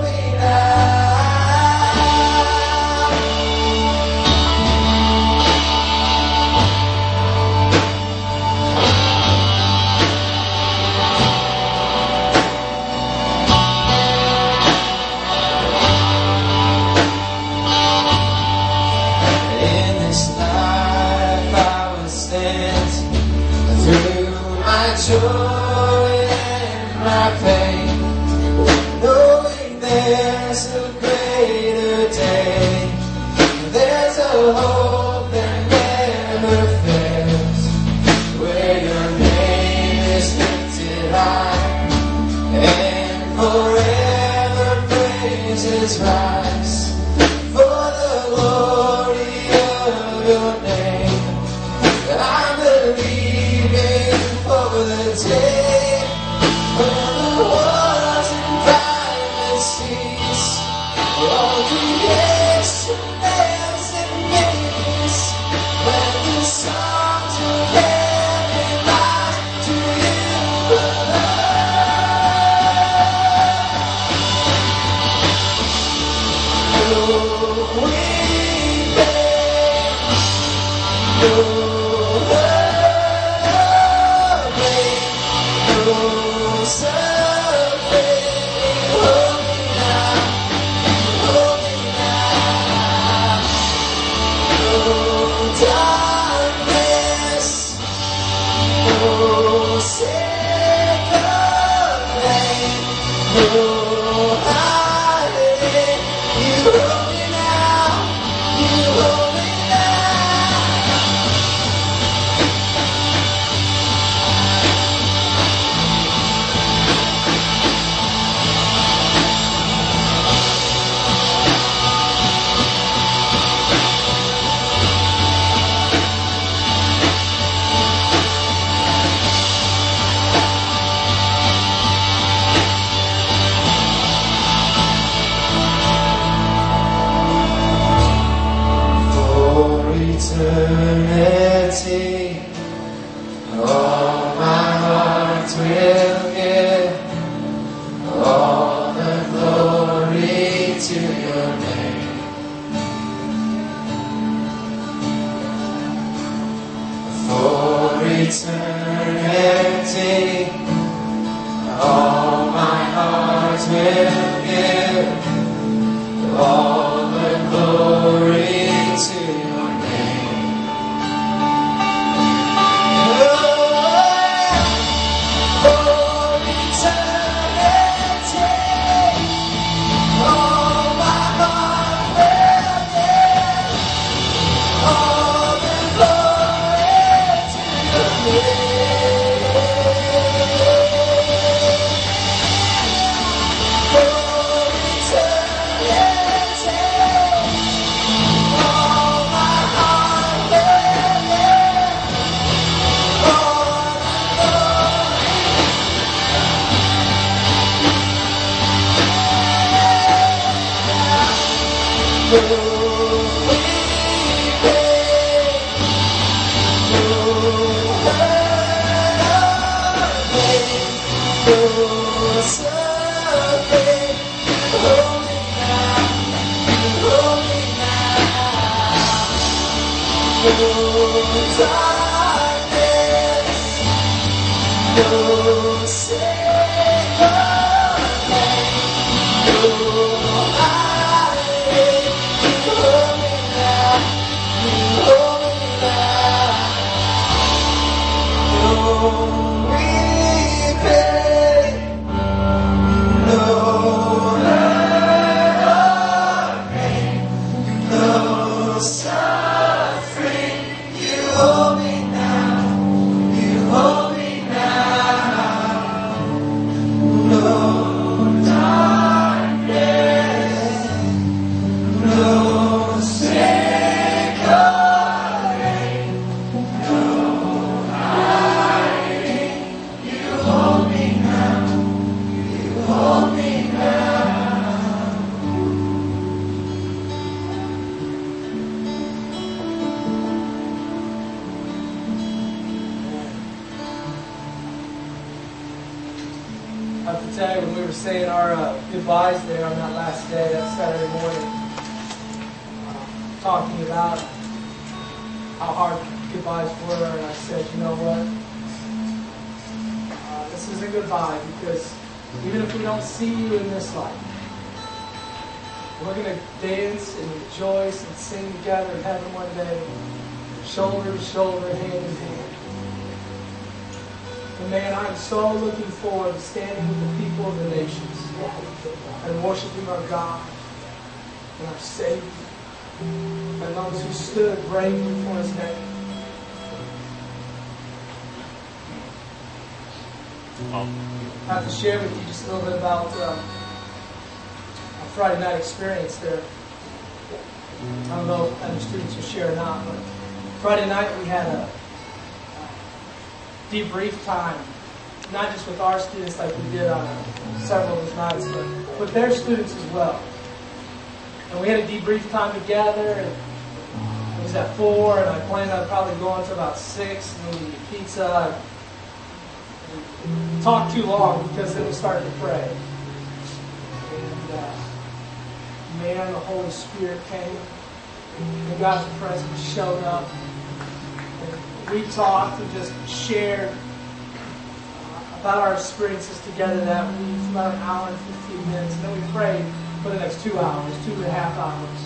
experiences together that week for about an hour and 15 minutes. And then we pray for the next two hours, two and a half hours.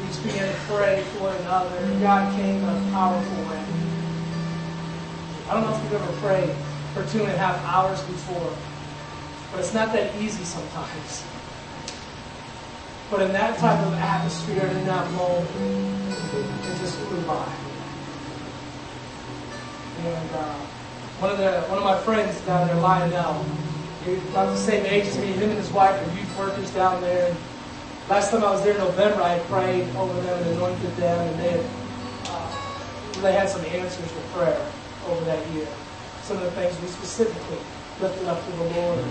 We just began to pray for one another. And God came in a powerful way. I don't know if you've ever prayed for two and a half hours before, but it's not that easy sometimes. But in that type of atmosphere, in that moment, it just flew by. And uh, one of the one of my friends down there, Lionel, he's about the same age as me. Him and his wife are youth workers down there. Last time I was there in November, I prayed over them and anointed them, and they had uh, they had some answers to prayer over that year. Some of the things we specifically lifted up to the Lord.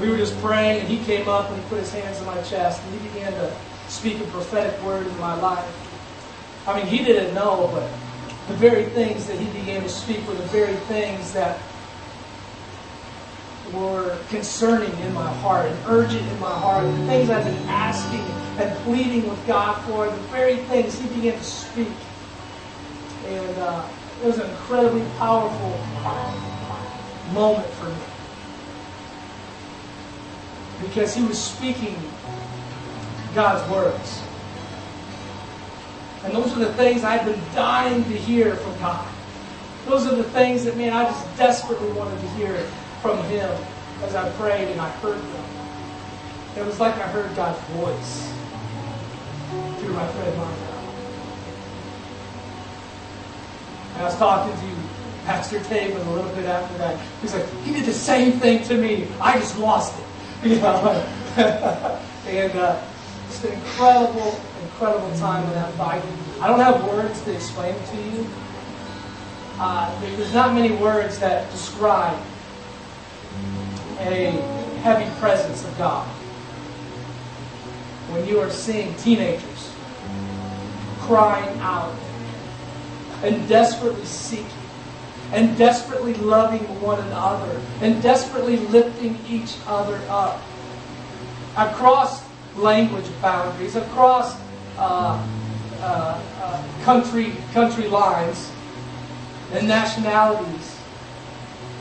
We were just praying, and he came up and he put his hands on my chest, and he began to speak a prophetic word in my life. I mean, he didn't know, but the very things that he began to speak were the very things that were concerning in my heart and urgent in my heart. The things I've been asking and pleading with God for, the very things he began to speak. And uh, it was an incredibly powerful moment for me. Because he was speaking God's words. And those are the things I've been dying to hear from God. Those are the things that, man, I just desperately wanted to hear from Him as I prayed and I heard them. It was like I heard God's voice through my friend Marco. And I was talking to Pastor Taven a little bit after that. He's like, he did the same thing to me. I just lost it. You know? and uh, it's an incredible, incredible time in that Bible. I don't have words to explain to you. Uh, there's not many words that describe a heavy presence of God. When you are seeing teenagers crying out and desperately seeking and desperately loving one another and desperately lifting each other up across language boundaries, across Uh, uh, uh, country country lines and nationalities,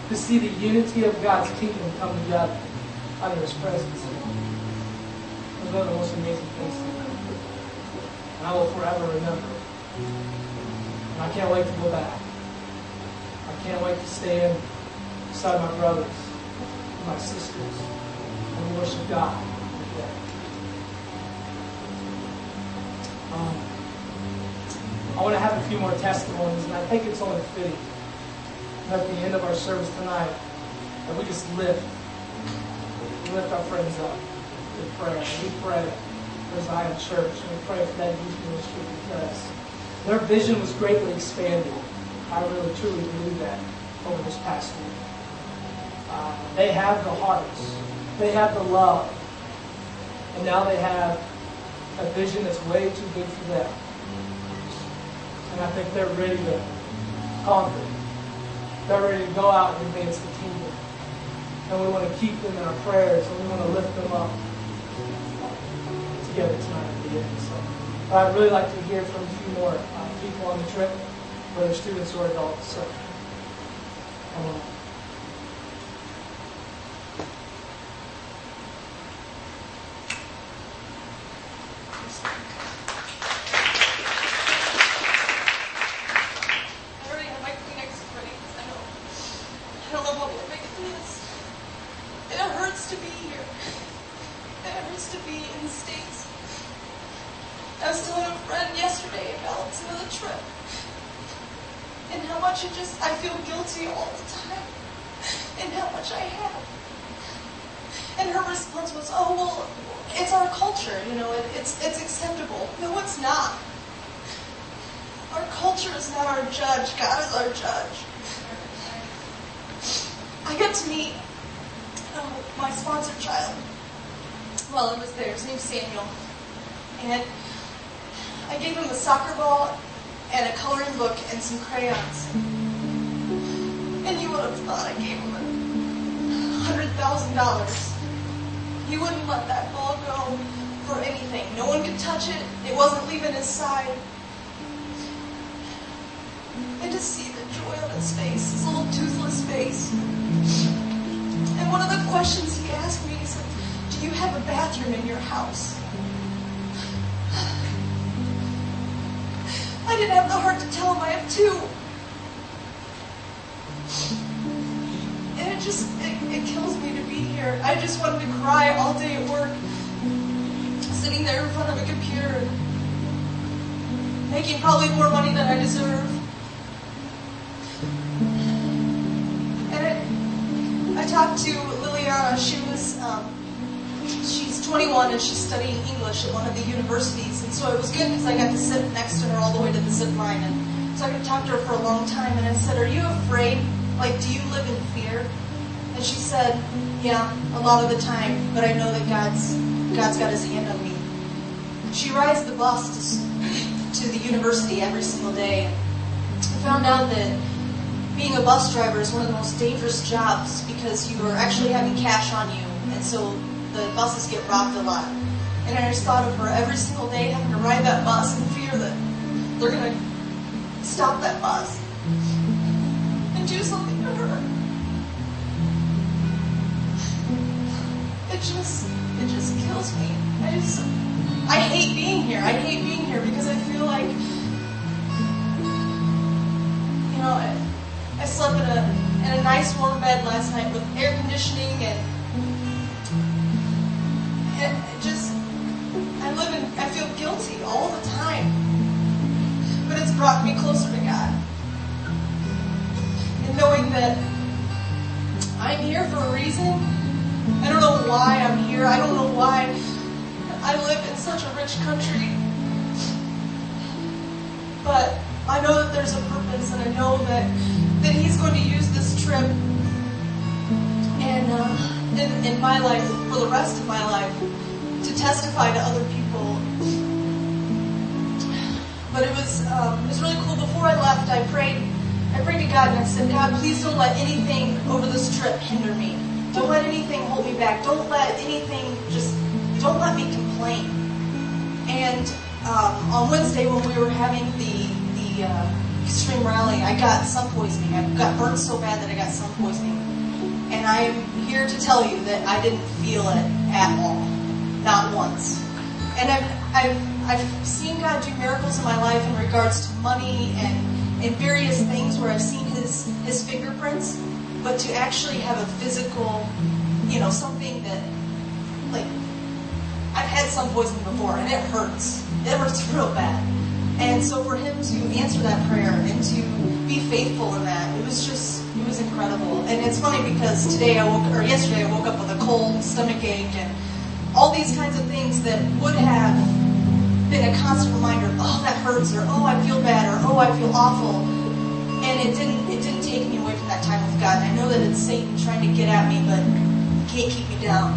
to see the unity of God's kingdom come together under His presence. It's one of the most amazing things. And I will forever remember. And I can't wait to go back. I can't wait to stand beside my brothers and my sisters and worship God with them. Um, I want to have a few more testimonies, and I think it's only fitting at the end of our service tonight that we just lift, lift our friends up in prayer. We pray for Zion Church, and we pray for that youth ministry because their vision was greatly expanded. I really truly believe that over this past week. Uh, they have the hearts, they have the love, and now they have a vision that's way too big for them. And I think they're ready to conquer. They're ready to go out and advance the kingdom. And we want to keep them in our prayers, and we want to lift them up together tonight at the end. So, but I'd really like to hear from a few more uh, people on the trip, whether students or adults. So, come buses get robbed a lot. And I just thought of her every single day having to ride that bus in fear that they're gonna stop here for a reason. I don't know why I'm here. I don't know why I live in such a rich country. But I know that there's a purpose, and I know that that He's going to use this trip and uh, in, in my life for the rest of my life to testify to other people. But it was um, it was really cool. Before I left, I prayed. I prayed to God and I said, God, please don't let anything over this trip hinder me. Don't let anything hold me back. Don't let anything just, don't let me complain. And um, on Wednesday when we were having the, the uh, extreme rally, I got sun poisoning. I got burnt so bad that I got sun poisoning. And I'm here to tell you that I didn't feel it at all. Not once. And I've, I've, I've seen God do miracles in my life in regards to money and in various things where I've seen his his fingerprints, but to actually have a physical, you know, something that like I've had some poisoning before and it hurts. It hurts real bad. And so for him to answer that prayer and to be faithful in that, it was just it was incredible. And it's funny because today I woke or yesterday I woke up with a cold, stomach ache and all these kinds of things that would have been a constant reminder oh, that hurts, or oh, I feel bad, or oh, I feel awful. And it didn't, it didn't take me away from that time with God. I know that it's Satan trying to get at me, but he can't keep me down.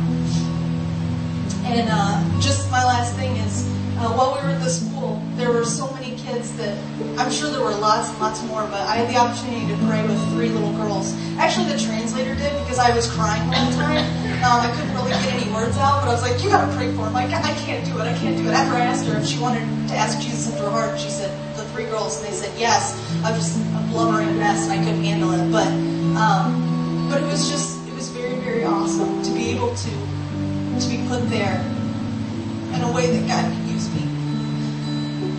And uh, just my last thing is, uh, while we were at the school, there were so many kids that I'm sure there were lots and lots more, but I had the opportunity to pray with three little girls. Actually, the translator did because I was crying the time. Um, I couldn't really get any words out, but I was like, "You gotta pray for them." Like, I can't do it. I can't do it. After I asked her if she wanted to ask Jesus into her heart, she said the three girls, and they said yes. I was just a blubbering mess, and I couldn't handle it. But, um, but it was just, it was very, very awesome to be able to, to be put there in a way that God.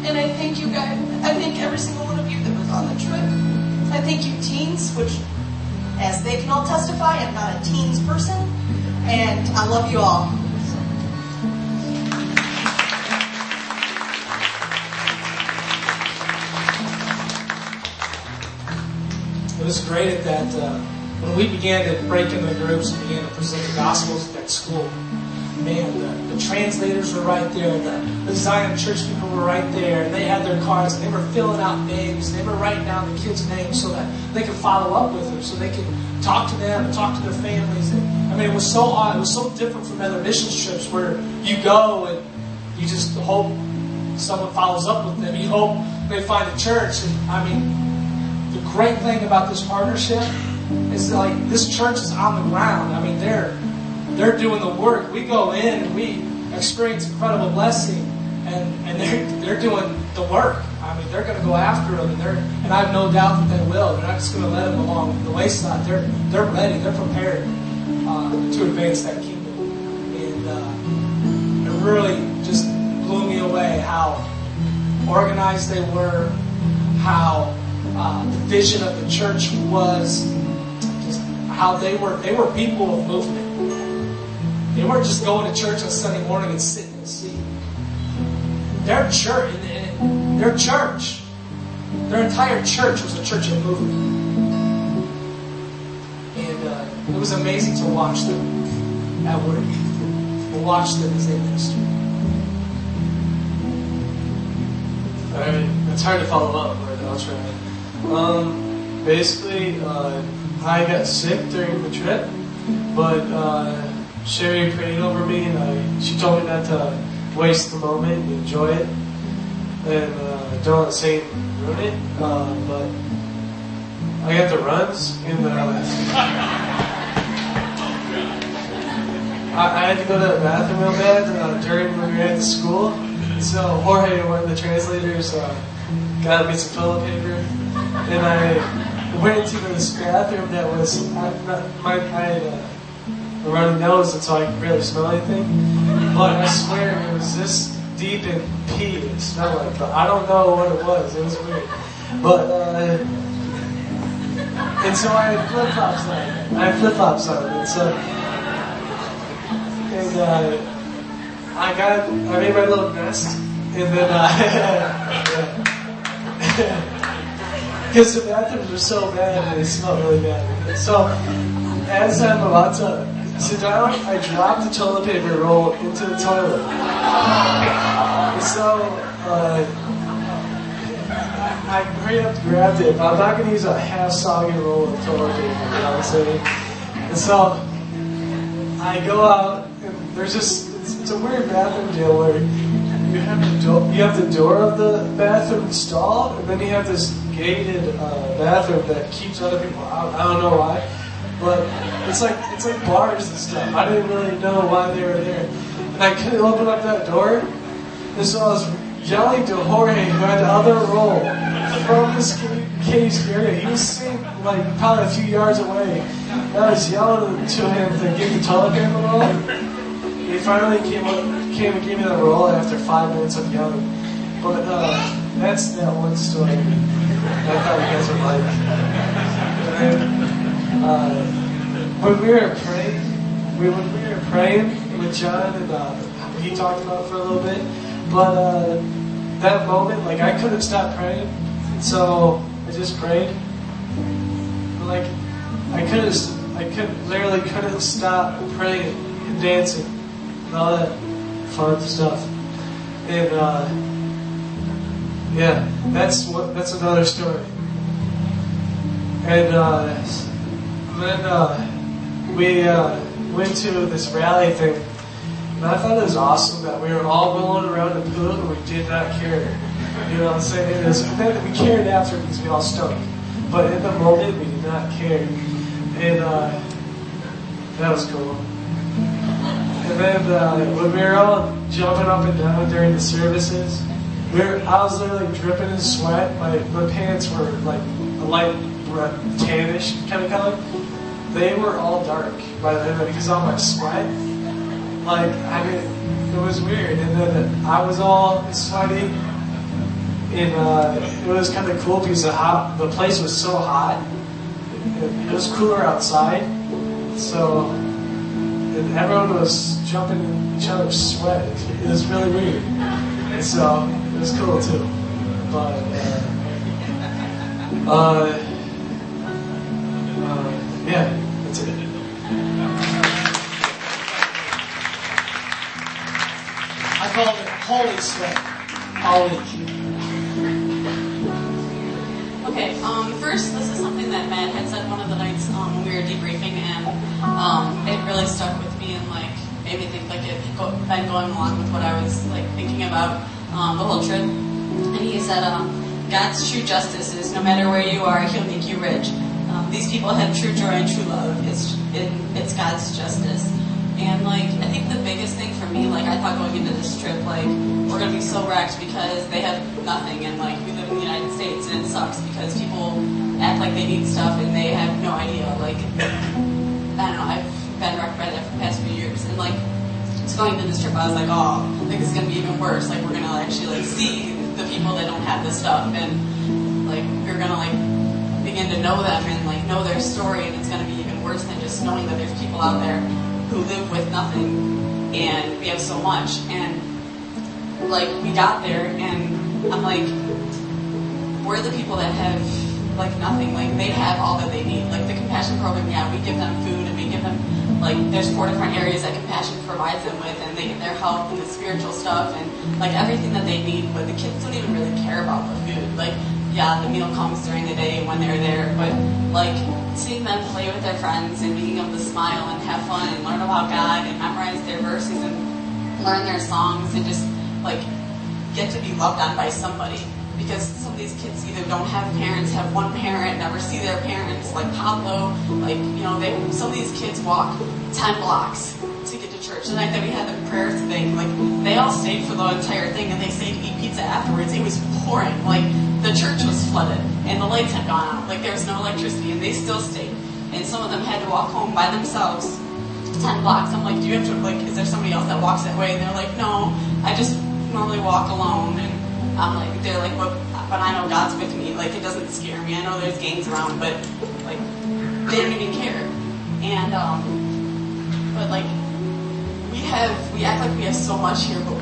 And I thank you guys. I thank every single one of you that was on the trip. I thank you teens, which, as they can all testify, I'm not a teens person. And I love you all. It was great at that. Uh, when we began to break into groups and began to present the Gospels at that school, man, the, the translators were right there, the, the Zion church people were right there, and they had their cards, and they were filling out names, they were writing down the kids' names so that they could follow up with them, so they could talk to them and talk to their families. And, I mean, it was so odd. It was so different from other missions trips where you go and you just hope someone follows up with them. You hope they find a church. And, I mean, the great thing about this partnership is like this church is on the ground. I mean, they're they're doing the work. We go in and we experience incredible blessing, and and they're they're doing the work. I mean, they're going to go after them, and they're and I have no doubt that they will. They're not just going to let them along the wayside. They're they're ready. They're prepared uh, to advance that kingdom, and uh, it really just blew me away how organized they were, how uh, the vision of the church was, just how they were they were people of movement. They weren't just going to church on Sunday morning and sitting in a seat. Their church, their church, their entire church was a church of movement, and uh, it was amazing to watch them at work. To watch them as they minister. Alright, it's hard to follow up, but I'll try. Um, basically, uh, I got sick during the trip, but uh, Sherry prayed over me, and I, she told me not to waste the moment, and enjoy it, and uh, don't let Satan ruin it. Uh, but I got the runs, and uh, I, I had to go to the bathroom real bad uh, during when we were at the school. So Jorge, one of the translators, uh, got me some toilet paper, and I went to this bathroom that was I, not, my I uh, a runny nose, so I could barely smell anything. But I swear it was this deep in pee it smelled like, but I don't know what it was. It was weird. But, uh, and so I had flip flops on. I had flip flops on, and so, and uh, I got, I made my little nest, and then I, because the bathrooms were so bad and they smelled really bad. So, as I'm about to sit down, I dropped the toilet paper roll into the toilet. So, uh, I hurried up, grabbed it, but I'm not going to use a half soggy roll of toilet paper, you know what I'm saying? And so, I go out, and there's just, it's, it's a weird bathroom deal where you have the door, you have the door of the bathroom stall, and then you have this gated uh, bathroom that keeps other people out. I don't know why, but it's like it's like bars and stuff. I didn't really know why they were there, and I couldn't open up that door, and so I was yelling to Jorge, who had the other roll, from this cage area. He was sitting like probably a few yards away. And I was yelling to him to get the toilet paper roll. He finally came up, came and gave me the roll after five minutes of yelling. But uh, that's that one story. I thought you guys would like. Uh, when we were praying, we when we were praying with John and uh, he talked about for a little bit, but uh, that moment, like I couldn't stop praying, so I just prayed. But, like I couldn't, I could literally couldn't stop praying and dancing and all that fun stuff. And uh, yeah, that's what that's another story. And uh, then uh, we uh, went to this rally thing, and I thought it was awesome that we were all rolling around the pool and we did not care. You know what I'm saying? It was, we cared after because we all stunk, but in the moment we did not care, and uh, that was cool. And then uh, when we were all jumping up and down during the services, we were, I was literally dripping in sweat. My, my pants were like light red, tannish kind of color. They were all dark by the end because all my sweat. Like, I mean, it was weird. And then I was all sweaty. And uh, it was kind of cool because the, hot, the place was so hot. It, it was cooler outside. So and everyone was jumping in each other's sweat. It was really weird. And so it was cool too. But uh, uh, yeah, that's it. I call it holy sweat. Holy. Okay, um, first, this is something that Matt had said one of the nights um, when we were debriefing, and um, it really stuck with me and like made me think like it had been going along with what I was like thinking about um, the whole trip. And he said, um, God's true justice is no matter where you are, He'll make you rich. These people have true joy and true love. It's it, it's God's justice. And like I think the biggest thing for me, like I thought going into this trip, like we're gonna be so wrecked because they have nothing, and like we live in the United States, and it sucks because people act like they need stuff and they have no idea. Like I don't know, I've been wrecked by that for the past few years, and like so going into this trip, I was like, oh, I think it's gonna be even worse. Like we're gonna actually like see the people that don't have this stuff, and like we're gonna like begin to know them and like know their story, and it's gonna be even worse than just knowing that there's people out there who live with nothing, and we have so much, and like we got there, and I'm like, we're the people that have like nothing. Like they have all that they need. Like the compassion program, yeah, we give them food and we give them like there's four different areas that compassion provides them with, and they get their health and the spiritual stuff and like everything that they need. But the kids don't even really care about the food. Like yeah, the meal comes during the day when they're there, but like seeing them play with their friends and being able to smile and have fun and learn about God and memorize their verses and learn their songs and just like get to be loved on by somebody. Because some of these kids either don't have parents, have one parent, never see their parents, like Pablo, like, you know, they, some of these kids walk 10 blocks to get to church. The night that we had the prayer thing, like, they all stayed for the entire thing and they stayed to eat pizza afterwards. It was pouring. Like, the church was flooded and the lights had gone out. Like, there was no electricity and they still stayed. And some of them had to walk home by themselves ten blocks. I'm like, do you have to like? Is there somebody else that walks that way? And they're like, no, I just normally walk alone. And I'm like, they're like, but but I know God's with me. Like it doesn't scare me. I know there's gangs around, but like they don't even care. And um, but like we have we act like we have so much here, but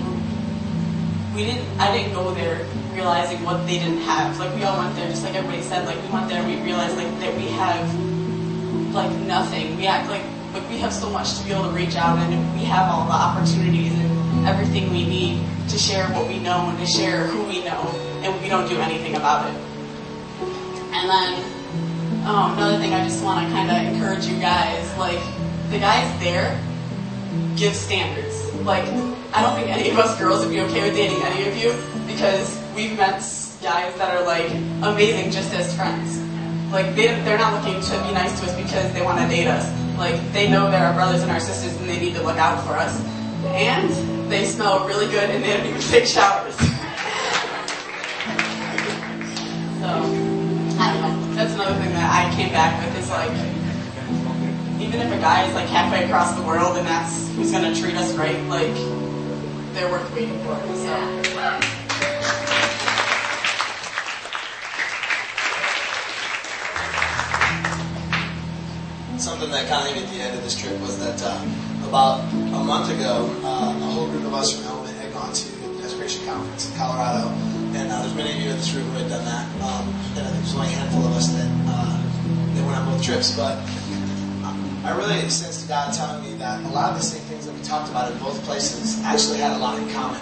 we, didn't. I didn't go there realizing what they didn't have. Like we all went there, just like everybody said. Like we went there, we realized like that we have like nothing. We act like like we have so much to be able to reach out, and we have all the opportunities and everything we need to share what we know and to share who we know, and we don't do anything about it. And then um, another thing, I just want to kind of encourage you guys. Like the guys there give standards. Like I don't think any of us girls would be okay with dating any of you because we've met guys that are like amazing just as friends. Like they, they're not looking to be nice to us because they want to date us. Like they know they're our brothers and our sisters and they need to look out for us. And they smell really good and they don't even take showers. so I don't know. That's another thing that I came back with is like even if a guy is like halfway across the world and that's who's gonna treat us right, like they're worth waiting for. So something that kind of at the end of this trip was that uh, about a month ago, uh, a whole group of us from Element had gone to the Desperation Conference in Colorado, and uh, there's many of you in this room who had done that. Um, and I think there's only a handful of us that uh, that went on both trips, but I really sensed God telling me that a lot of the same things that we talked about in both places actually had a lot in common.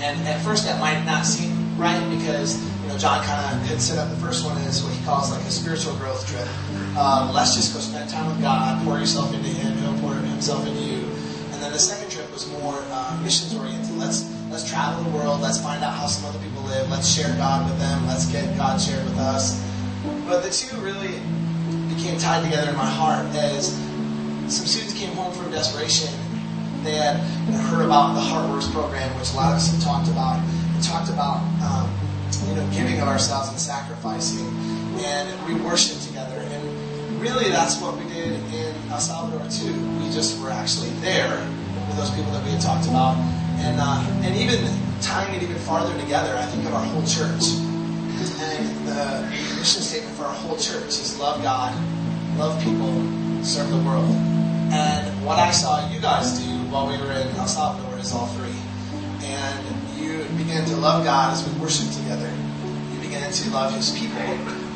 And at first, that might not seem right because you know John kind of had set up the first one as what he calls like a spiritual growth trip. Um, let's just go spend time with God, pour yourself into Him, He'll pour Himself into you. And then the second trip was more uh, missions oriented. Let's let's travel the world. Let's find out how some other people live. Let's share God with them. Let's get God shared with us. But the two really became tied together in my heart as some students came home from desperation. They had heard about the Heartworks program, which a lot of us have talked about, and talked about um, you know giving of ourselves and sacrificing, and we worshiped together. And really, that's what we did in El Salvador too. We just were actually there with those people that we had talked about, and uh, and even tying it even farther together. I think of our whole church, and the mission statement for our whole church is love God, love people, serve the world. And what I saw you guys do while we were in El Salvador is all three. And you began to love God as we worship together. You began to love His people,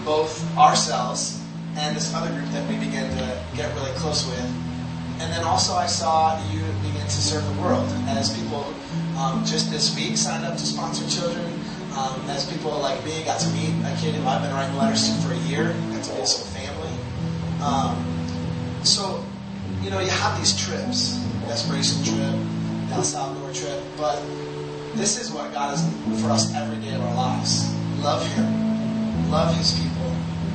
both ourselves and this other group that we began to get really close with. And then also I saw you begin to serve the world as people um, just this week signed up to sponsor children. Um, as people like me got to meet a kid who I've been writing letters to for a year, got to meet some family. Um, so, you know, you have these trips, desperation trip, El Salvador trip, but this is what God is for us every day of our lives. Love Him, love His people,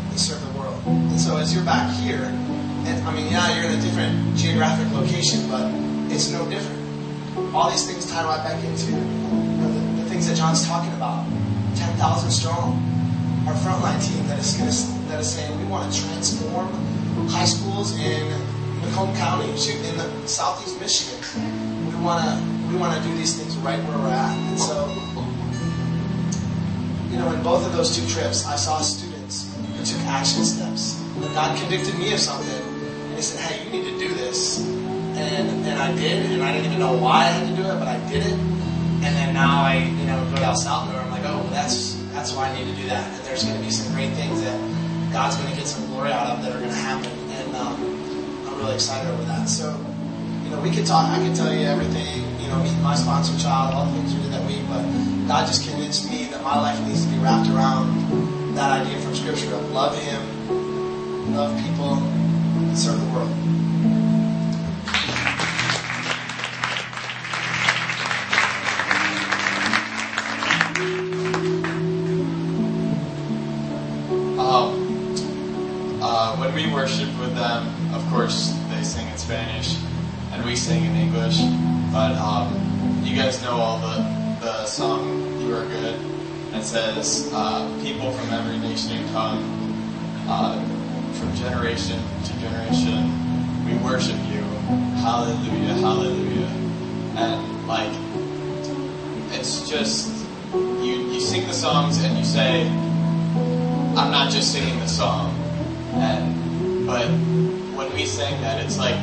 and serve the world. And so as you're back here, and I mean, yeah, you're in a different geographic location, but it's no different. All these things tie right back into the, the things that John's talking about. 10,000 strong. Our frontline team that is, gonna, that is saying we want to transform high schools in Macomb County, in the southeast Michigan. We want to we want to do these things right where we're at. And so, you know, in both of those two trips, I saw students who took action steps. God convicted me of something, and He said, "Hey, you need to do this," and and I did, and I didn't even know why I had to do it, but I did it. And then now I, you know, go to El Salvador. I'm like, oh, well, that's that's why I need to do that. And there's going to be some great things that God's going to get some glory out of that are going to happen. And um, really excited over that. So, you know, we could talk. I could tell you everything. You know, meeting my sponsor child, all the things we did that week. But God just convinced me that my life needs to be wrapped around that idea from Scripture of love Him, love people, and serve the world. Says, uh, "People from every nation and tongue, uh, from generation to generation, we worship you hallelujah, hallelujah. And like, it's just, you, you sing the songs and you say, I'm not just singing the song. And, but when we sang that, it's like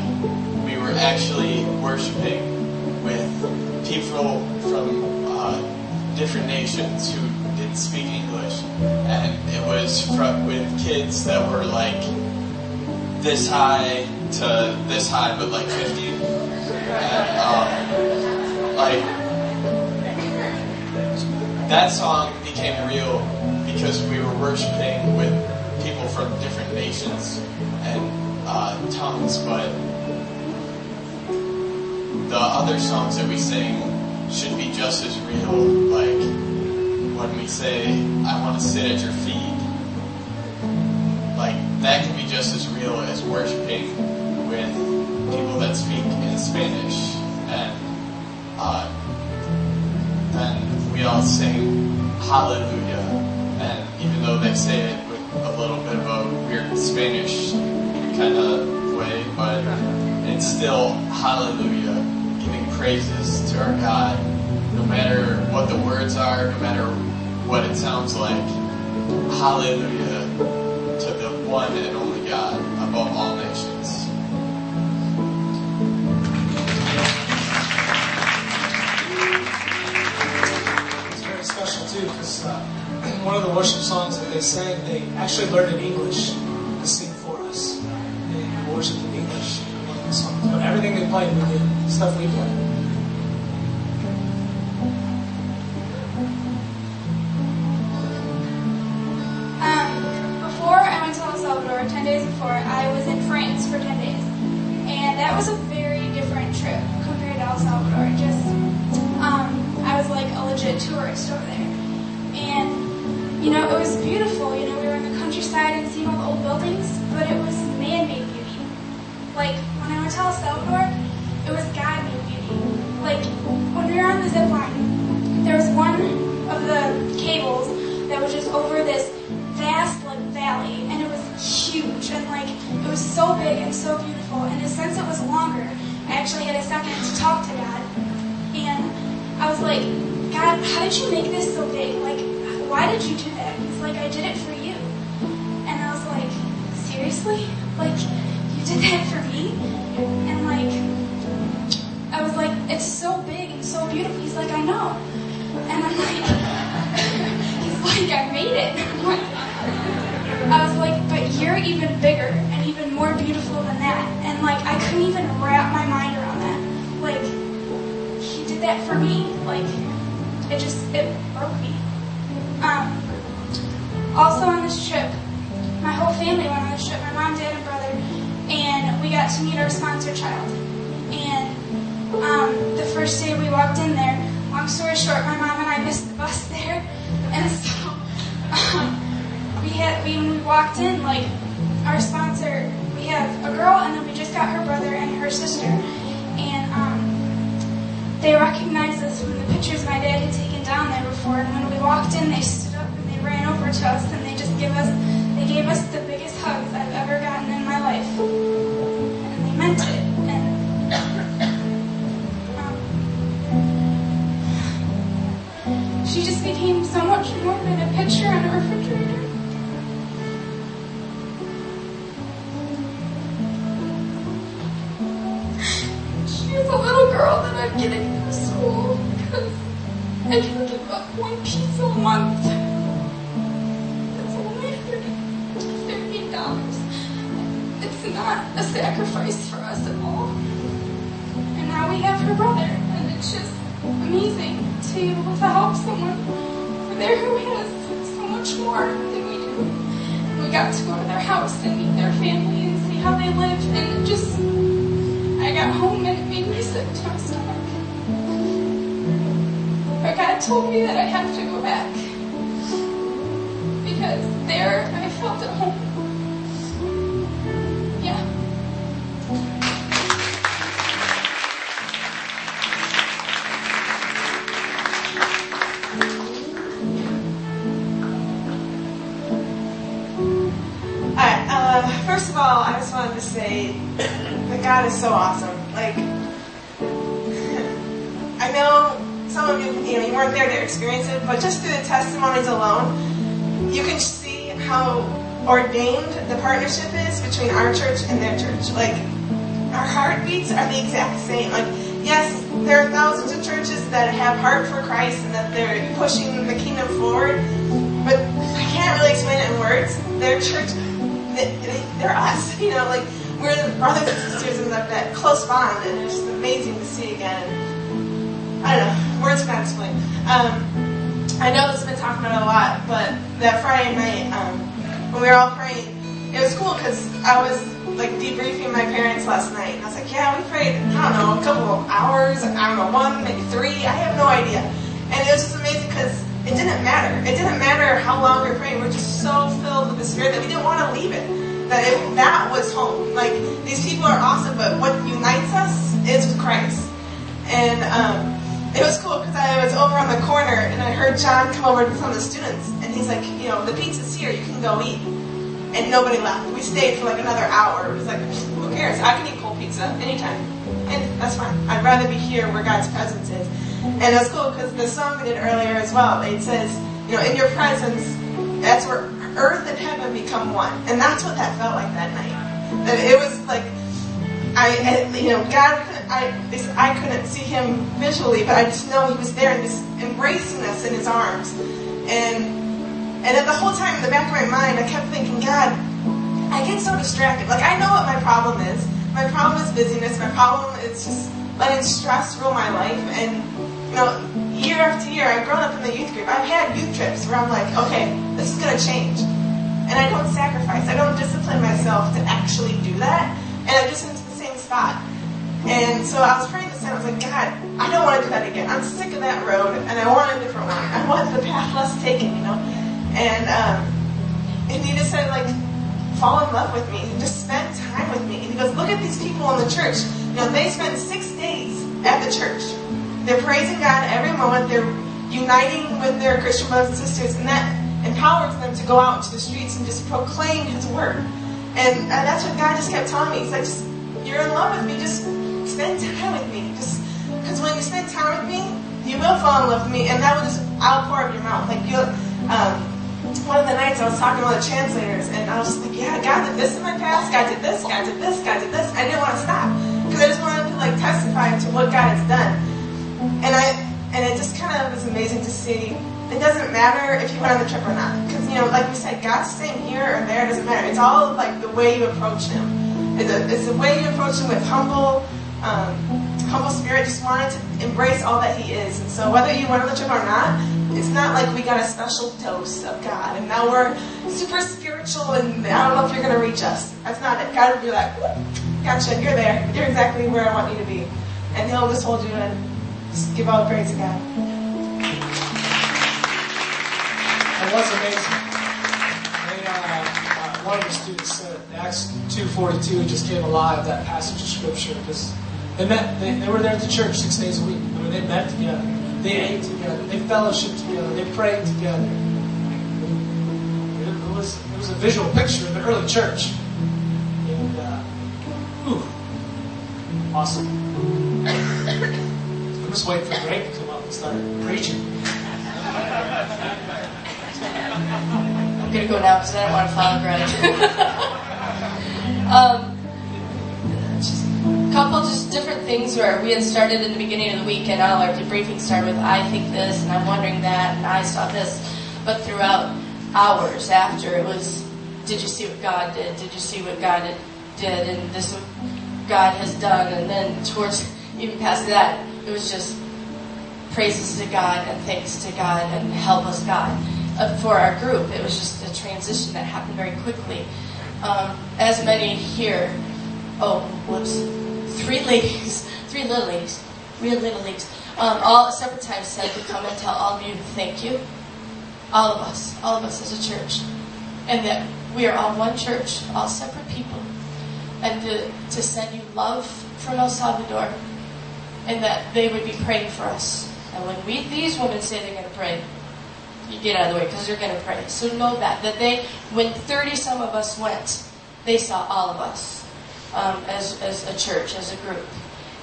we were actually worshiping with people from uh, different nations who speak English. And it was from, with kids that were like this high to this high, but like 50. And, um, like, that song became real because we were worshiping with people from different nations and uh, tongues, but the other songs that we sing should be just as real. Like when we say, I want to sit at your feet, like that can be just as real as worshiping with people that speak in Spanish. And uh, then we all sing hallelujah. And even though they say it with a little bit of a weird Spanish kind of way, but it's still hallelujah, giving praises to our God, no matter what the words are, no matter what it sounds like. Hallelujah to the one and only God above all nations. It's very special too because uh, one of the worship songs that they sang, they actually learned in English to sing for us. They worshiped in English. the. But everything they played, we did stuff we played. That was a very different trip compared to El Salvador. Just, um, I was like a legit tourist over there. And, you know, it was beautiful. You know, we were in the countryside and seeing all the old buildings, but it was man-made beauty. Like, when I went to El Salvador, it was God-made beauty. Like, when we were on the zip line, there was one of the cables that was just over this vast like valley and it was huge and like it was so big and so beautiful and sense, it was longer. I actually had a second to talk to God and I was like God how did you make this so big? Like why did you do that? He's like I did it for you. And I was like seriously? Like you did that for me? And like I was like it's so big and so beautiful. He's like I know. And I'm like he's like I made it. I was like, but you're even bigger and even more beautiful than that. And like I couldn't even wrap my mind around that. Like he did that for me. Like it just it broke me. Um, also on this trip, my whole family went on this trip. My mom, dad, and brother, and we got to meet our sponsor child. And um, the first day we walked in there, long story short, my mom and I missed the bus there, and so um, we had we, when we walked in, like our sponsor, we have a girl, and then we got her brother and her sister, and um, they recognized us from the pictures my dad had taken down there before. And when we walked in, they stood up and they ran over to us, and they just give us they gave us the biggest hugs I've ever gotten in my life, and they meant it. And um, she just became so much more than a picture on a refrigerator. Getting to school because I can give up one piece a month. It's only thirty dollars. It's not a sacrifice for us at all. And now we have her brother, and it's just amazing to be able to help someone there who has so much more than we do. And we got to go to their house and meet their family and see how they live, and just I got home and it made me sick to my stomach. God told me that I have to go back because there I felt at home. Uh, first of all, I just wanted to say that God is so awesome. You, know, you weren't there to experience it, but just through the testimonies alone, you can see how ordained the partnership is between our church and their church. Like, our heartbeats are the exact same. Like, yes, there are thousands of churches that have heart for Christ and that they're pushing the kingdom forward, but I can't really explain it in words. Their church, they, they, they're us, you know, like, we're the brothers and sisters in that, that close bond, and it's just amazing to see again. I don't know, Um, I know this has been talked about a lot, but that Friday night, um, when we were all praying, it was cool because I was like debriefing my parents last night, and I was like, yeah, we prayed, I don't know, a couple of hours, I don't know, one, maybe three, I have no idea. And it was just amazing because it didn't matter. It didn't matter how long we were praying. We are just so filled with the Spirit that we didn't want to leave it. That it, that was home. Like these people are awesome, but what unites us is Christ. And um, it was cool because I was over on the corner and I heard John come over to some of the students, and he's like, you know, the pizza's here, you can go eat. And nobody left. We stayed for like another hour. It was like, who cares? I can eat cold pizza anytime, and that's fine. I'd rather be here where God's presence is. And was cool because the song we did earlier as well. It says, you know, in your presence, that's where earth and heaven become one. And that's what that felt like that night. It was like, I, you know, God, I, I couldn't see him visually, but I just know he was there and just embracing us in his arms. And, and at the whole time in the back of my mind, I kept thinking, God, I get so distracted. Like, I know what my problem is. My problem is busyness. My problem is just letting stress rule my life. And, you know, year after year, I've grown up in the youth group. I've had youth trips where I'm like, okay, this is going to change. And I don't sacrifice. I don't discipline myself to actually do that. And I just into the same spot. And so I was praying this and I was like, God, I don't want to do that again. I'm sick of that road and I want a different one. I want the path less taken, you know? And, um, and he just said, like, fall in love with me. and Just spend time with me. And he goes, look at these people in the church. You know, they spend six days at the church. They're praising God every moment. They're uniting with their Christian brothers and sisters. And that empowers them to go out into the streets and just proclaim his word. And, and that's what God just kept telling me. He's like, you're in love with me. Just spend time with me. Just because when you spend time with me, you will fall in love with me, and that will just outpour of your mouth. Like you, um, one of the nights I was talking to one of the translators, and I was just like, yeah, God did this in my past. God did this. God did this. God did this. I didn't want to stop because I just wanted to like testify to what God has done. And I, and it just kind of was amazing to see. It doesn't matter if you went on the trip or not, because you know, like we said, God's staying here or there. It doesn't matter. It's all like the way you approach Him. It's, a, it's the way you approach Him with humble, um, humble spirit. Just wanted to embrace all that He is. And so, whether you went on the trip or not, it's not like we got a special dose of God and now we're super spiritual and I don't know if you're going to reach us. That's not it. God will be like, gotcha, you're there. You're exactly where I want you to be. And He'll just hold you and just give all the praise to God. And what's amazing, uh, uh, one of the students said Acts 2.42 just came alive, that passage of scripture, because they met, they, they were there at the church six days a week. I mean, they met together. They ate together. They fellowshiped together. They prayed together. It, was, it was a visual picture of the early church. And, uh, whew, awesome. I'm just waiting for Greg to come up and start preaching. I'm gonna go now because I don't want to a grudge. um, couple just different things where we had started in the beginning of the week, and all our debriefing started with "I think this" and "I'm wondering that" and "I saw this," but throughout hours after it was, "Did you see what God did? Did you see what God did? And this what God has done?" And then towards even past that, it was just praises to God and thanks to God and help us God uh, for our group. It was just a transition that happened very quickly. Um, as many here, oh, whoops, three ladies, three little ladies, three little ladies, um, all at separate times said to come and tell all of you thank you. All of us, all of us as a church. And that we are all one church, all separate people. And to, to send you love from El Salvador. And that they would be praying for us. And when we, these women say they're going to pray, you get out of the way because they're going to pray. So know that that they, when thirty some of us went, they saw all of us um, as as a church, as a group,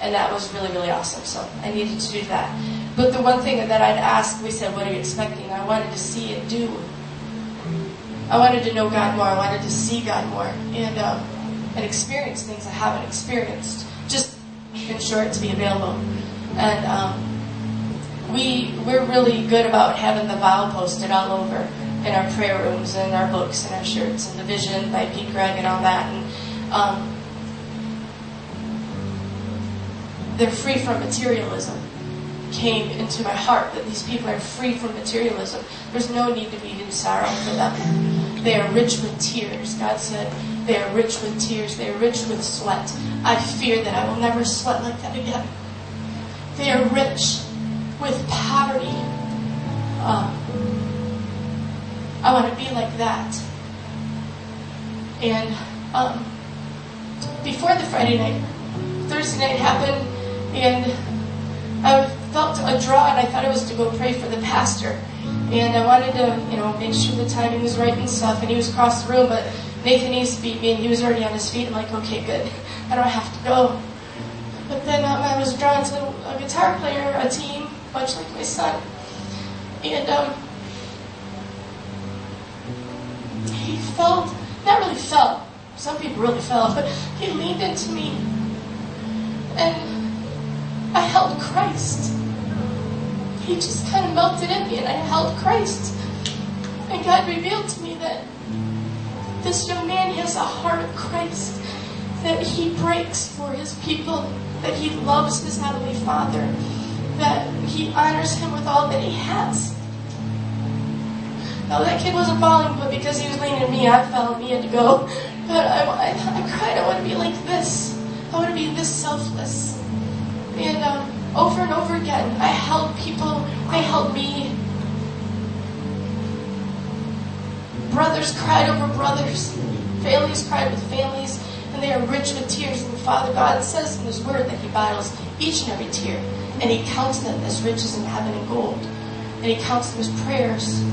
and that was really really awesome. So I needed to do that. But the one thing that I'd ask, we said, "What are you expecting?" I wanted to see and do. I wanted to know God more. I wanted to see God more and um, and experience things I haven't experienced. Just in short, to be available. And um, we we're really good about having the vow posted all over in our prayer rooms and our books and our shirts and the vision by Pete Greig and all that. And um, they're free from materialism came into my heart that these people are free from materialism. There's no need to be in sorrow for them. They are rich with tears. God said, they are rich with tears. They are rich with sweat. I fear that I will never sweat like that again. They are rich with poverty. Um, I want to be like that. And um, before the Friday night, Thursday night happened, and I felt a draw, and I thought it was to go pray for the pastor. And I wanted to, you know, make sure the timing was right and stuff. And he was across the room, but Nathan East beat me, and he was already on his feet. I'm like, okay, good. I don't have to go. But then um, I was drawn to a guitar player, a team, much like my son. And um, he felt, not really felt, some people really felt, but he leaned into me. And I held Christ. He just kind of melted in me, and I held Christ. And God revealed to me that this young man has a heart of Christ, that he breaks for his people, that he loves his Heavenly Father, that he honors him with all that he has. Now, that kid wasn't falling, but because he was leaning on me, I fell and he had to go. But I, I, I cried, I want to be like this. I want to be this selfless. And um, over and over again, I help people, they help me. Brothers cried over brothers, families cried with families, and they are rich with tears. And Father God says in His Word that He bottles each and every tear, and He counts them as riches in heaven and gold, and He counts them as prayers.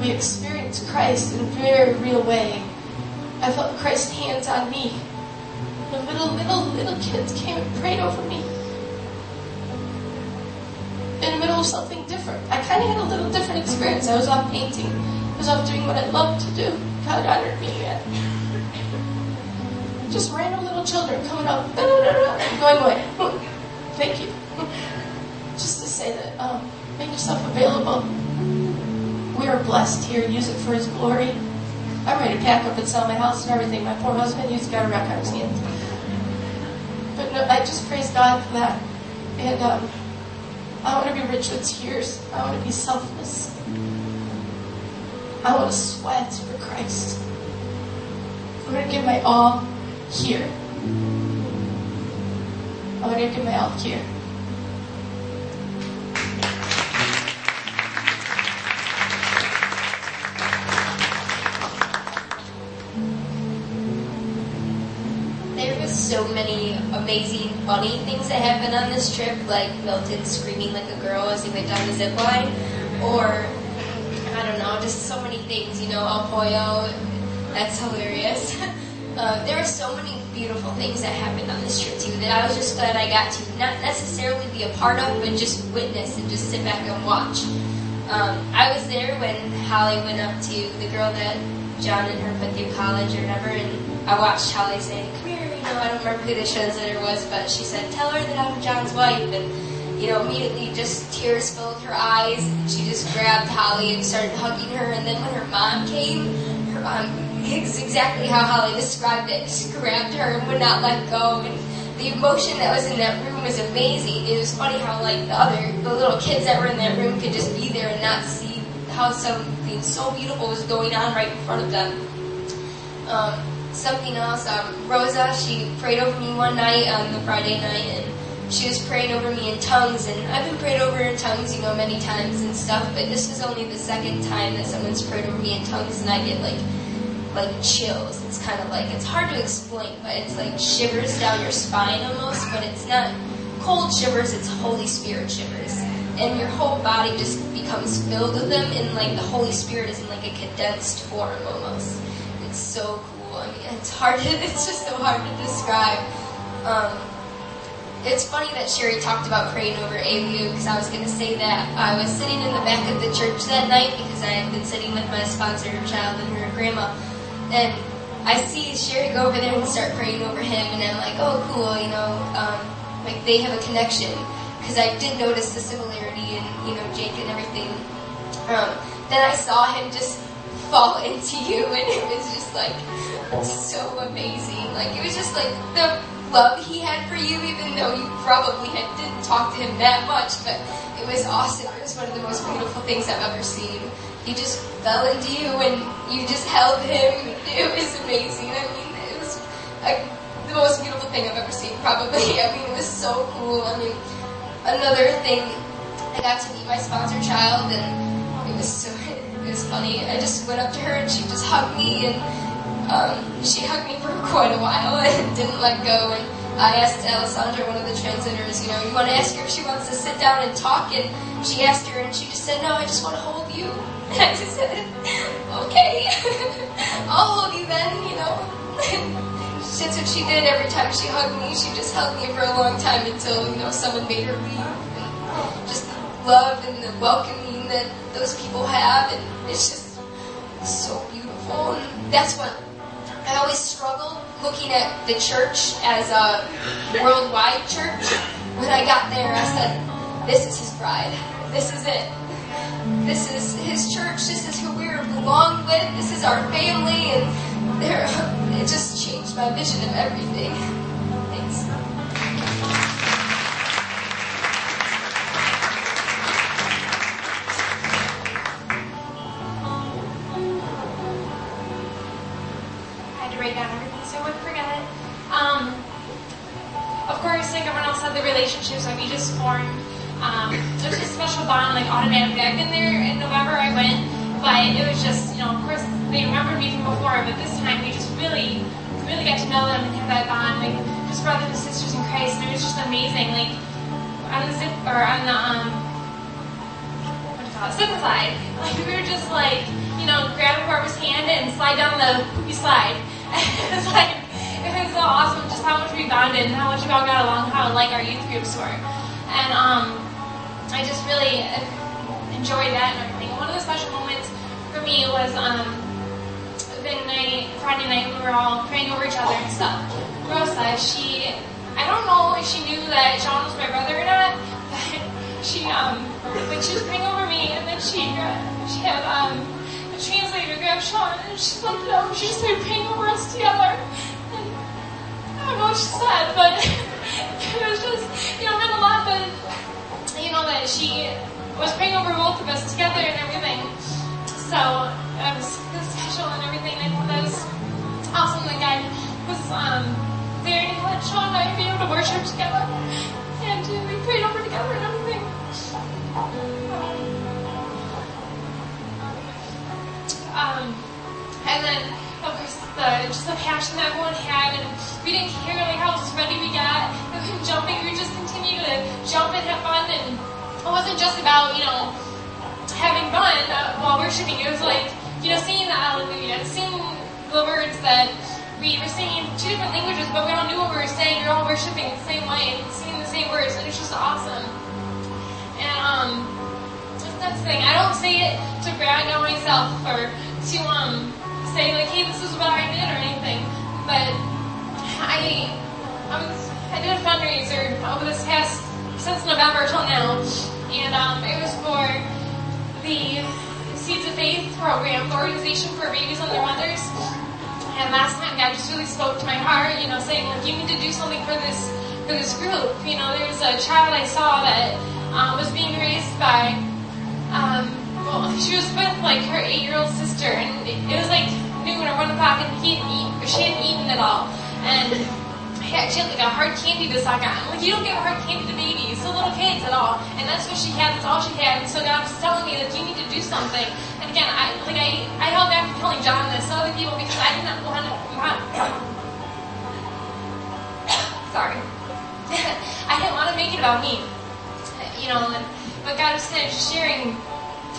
We experience Christ in a very real way. I felt Christ's hands on me. The little, little, little kids came and prayed over me something different. I kind of had a little different experience. I was off painting. I was off doing what I loved to do. God honored me man. Just random little children coming up, going away. Thank you. Just to say that, um, make yourself available. We are blessed here. Use it for His glory. I'm ready to pack up and sell my house and everything. My poor husband, he's got a wreck on his hands. But no, I just praise God for that. And um, I want to be rich with tears. I want to be selfless. I want to sweat for Christ. I'm going to give my all here. I'm going to give my all here. So many amazing, funny things that happened on this trip, like Milton screaming like a girl as he went down the zip line, or I don't know, just so many things. You know, El Pollo, that's hilarious. Uh, there were so many beautiful things that happened on this trip too that I was just glad I got to not necessarily be a part of, but just witness and just sit back and watch. Um, I was there when Holly went up to the girl that John and her put through college or whatever, and I watched Holly say, "Come here," I don't remember who the translator was, but she said, "Tell her that I'm John's wife," and you know, immediately just tears filled her eyes. And she just grabbed Holly and started hugging her. And then when her mom came, her mom, it's exactly how Holly described it, just grabbed her and would not let go. And the emotion that was in that room was amazing. It was funny how like the other, the little kids that were in that room could just be there and not see how something so beautiful was going on right in front of them. Um, something else, um, Rosa, she prayed over me one night on the Friday night, and she was praying over me in tongues, and I've been prayed over in tongues, you know, many times and stuff, but this was only the second time that someone's prayed over me in tongues, and I get like, like chills. It's kind of like, it's hard to explain, but it's like shivers down your spine almost, but it's not cold shivers, it's Holy Spirit shivers. And your whole body just becomes filled with them, and like the Holy Spirit is in like a condensed form almost. It's so cool. Mean, it's hard to, it's just so hard to describe. Um, it's funny that Sherry talked about praying over ALU because I was going to say that. I was sitting in the back of the church that night because I had been sitting with my sponsor child and her grandma. And I see Sherry go over there and start praying over him, and I'm like, oh, cool, you know, um, like they have a connection. Because I did notice the similarity in, you know, Jake and everything. Um, then I saw him just fall into you, and it was just like so amazing. Like it was just like the love he had for you, even though you probably had, didn't talk to him that much. But it was awesome. It was one of the most beautiful things I've ever seen. He just fell into you, and you just held him. It was amazing. I mean, it was like the most beautiful thing I've ever seen. Probably. I mean, it was so cool. I mean, another thing, I got to meet my sponsor child, and it was so funny. I just went up to her and she just hugged me and um, she hugged me for quite a while and didn't let go. And I asked Alessandra, one of the translators, you know, you want to ask her if she wants to sit down and talk? And she asked her, and she just said, no, I just want to hold you. And I just said, okay, I'll hold you then, you know. That's what she did every time she hugged me. She just hugged me for a long time until, you know, someone made her leave. And just love and the that those people have. And it's just so beautiful. And that's what I always struggled looking at the church as a worldwide church. When I got there, I said, this is his bride. This is it. This is his church. This is who we belong with. This is our family. And there, it just changed my vision of everything. That we just formed. Um, there's a special bond, like automatically. I've been there in November, I went, but it was just, you know, of course, they remembered me from before, but this time we just really, really got to know them and have that bond, like just brothers and sisters in Christ, and it was just amazing. Like on the zip or on the um, what do you call it, and slide, like we were just like, you know, grab whoever's hand and slide down the poopy slide. it was like it was so awesome just how much we bonded and how much we all got along, how like our youth groups were, and um, I just really enjoyed that and everything. One of the special moments for me was um, the night, Friday night, we were all praying over each other and stuff. Rosa, she, I don't know if she knew that Sean was my brother or not, but she, um, like she was praying over me, and then she, uh, she had um, a translator grab Sean, and she looked it and she just started praying over us together. And I don't know what she said, but it was just, you know, it meant a lot but, you know, that she was praying over both of us together and everything. So it was, special and everything. I thought that was awesome that God was um, there and let Sean and I be able to worship together. And uh, we prayed over together and everything. Um, and then, of course, the, just the passion that everyone had, and we didn't care like how ready we got. And then jumping, we just continued to jump and have fun, and it wasn't just about, you know, having fun uh, while worshiping. It was like, you know, singing the Alleluia, singing the words that we were singing two different languages, but we all knew what we were saying. We were all worshiping the same way and singing the same words, and it was just awesome. And um, that's the thing. I don't say it to brag on myself or to um say like, hey, this is what I did or anything, but I I was I did a fundraiser over this past since November till now, and um, it was for the Seeds of Faith program, the organization for babies and their mothers. And last time, God just really spoke to my heart, you know, saying, like, you need to do something for this for this group. You know, there was a child I saw that um, was being raised by, um, well, she was with like her eight-year-old sister, and it was like noon or one o'clock, and he hadn't eat, or she hadn't eaten at all, and she had like a hard candy to suck on. Like you don't give hard candy to babies, to little kids at all. And that's what she had. That's all she had. And so God was telling me that you need to do something. And again, I like I I held back from telling John this to other people because I did not want to. Sorry, I didn't want to make it about me. You know, and, but God was kind of sharing.